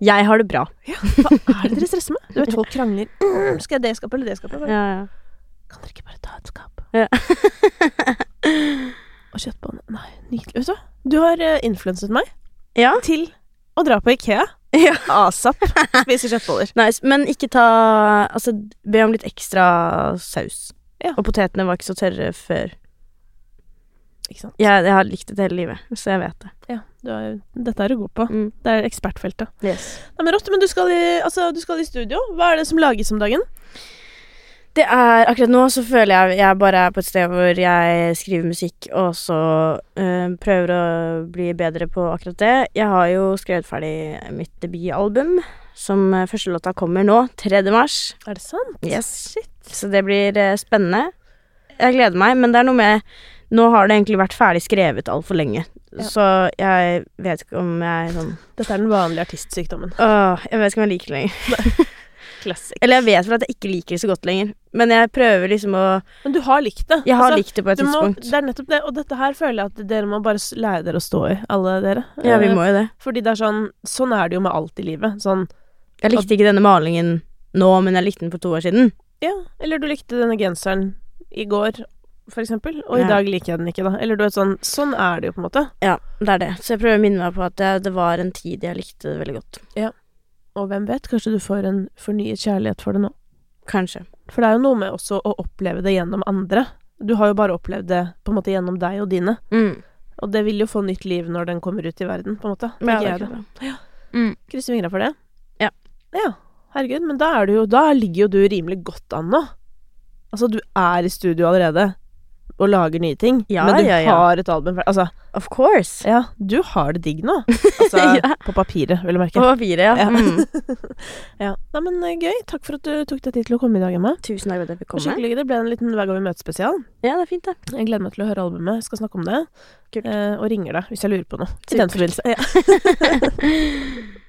Jeg har det bra. Hva er det dere stresser med? Du vet, folk krangler. Mm, skal jeg det skapet eller det skapet? Ja, ja. Kan dere ikke bare ta et skap? Ja. Og kjøttbånd Nei, nydelig. Vet du hva? Du har uh, influenset meg ja. til å dra på Ikea. Ja. Asap. Spise kjøttboller. Nice. Men ikke ta Altså, be om litt ekstra saus. Ja. Og potetene var ikke så tørre før. Ikke sant? Jeg, jeg har likt det hele livet, så jeg vet det. Ja, du er, dette er du god på. Mm. Det er ekspertfeltet. Yes. Nei, men rått, men du skal, i, altså, du skal i studio. Hva er det som lages om dagen? Det er Akkurat nå så føler jeg jeg bare er på et sted hvor jeg skriver musikk, og så øh, prøver å bli bedre på akkurat det. Jeg har jo skrevet ferdig mitt debutalbum, som øh, første låta kommer nå, 3. mars. Er det sant? Yes. Shit. Så det blir øh, spennende. Jeg gleder meg, men det er noe med Nå har det egentlig vært ferdig skrevet altfor lenge, Ja. så jeg vet ikke om jeg sånn Dette er den vanlige artistsykdommen. Åh, jeg vet ikke om jeg liker det lenger. Klassik. Eller jeg vet vel at jeg ikke liker det så godt lenger, men jeg prøver liksom å Men du har likt det. Jeg har Altså, likt det på et tidspunkt. må, det er nettopp det, og dette her føler jeg at dere må bare lære dere å stå i, alle dere. Ja, vi Eh, må jo det. Fordi det er sånn Sånn er det jo med alt i livet. Sånn Jeg likte ikke denne malingen nå, men jeg likte den for to år siden. Ja, eller du likte denne genseren i går, for eksempel, og i dag liker jeg den ikke, da. Eller du vet sånn Sånn er det jo, på en måte. Ja, det er det. Så jeg prøver å minne meg på at det, det var en tid jeg likte det veldig godt. Og hvem vet, kanskje du får en fornyet kjærlighet for det nå. Kanskje. For det er jo noe med også å oppleve det gjennom andre. Du har jo bare opplevd det på en måte gjennom deg og dine. Mm. Og det vil jo få nytt liv når den kommer ut i verden, på en måte. Ja, det er det. Ja. Mm. Krysser fingra for det. Ja. Ja, herregud, men da er du jo Da ligger jo du rimelig godt an nå. Altså, du er i studio allerede og lager nye ting, Ja, men du ja, ja. har et album Altså, Of course. ja, du har det digg nå. Altså, Ja. på papiret, vil jeg merke. På papiret, ja. Ja. Mm. Ja. Nei, men eh, gøy. Takk for at du tok deg tid til å komme i dag, Emma. Tusen takk for at jeg fikk komme. Skikkelig, det ble en liten Hver gang vi møtes spesial. Ja, det er fint, det. Jeg gleder meg til å høre albumet. Jeg skal snakke om det. Kult. Eh, og ringer deg hvis jeg lurer på noe. I den forbindelse. Ja.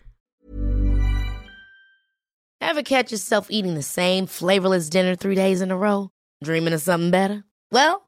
Ever catch yourself eating the same flavorless dinner three days in a row? Dreaming of something better? Well,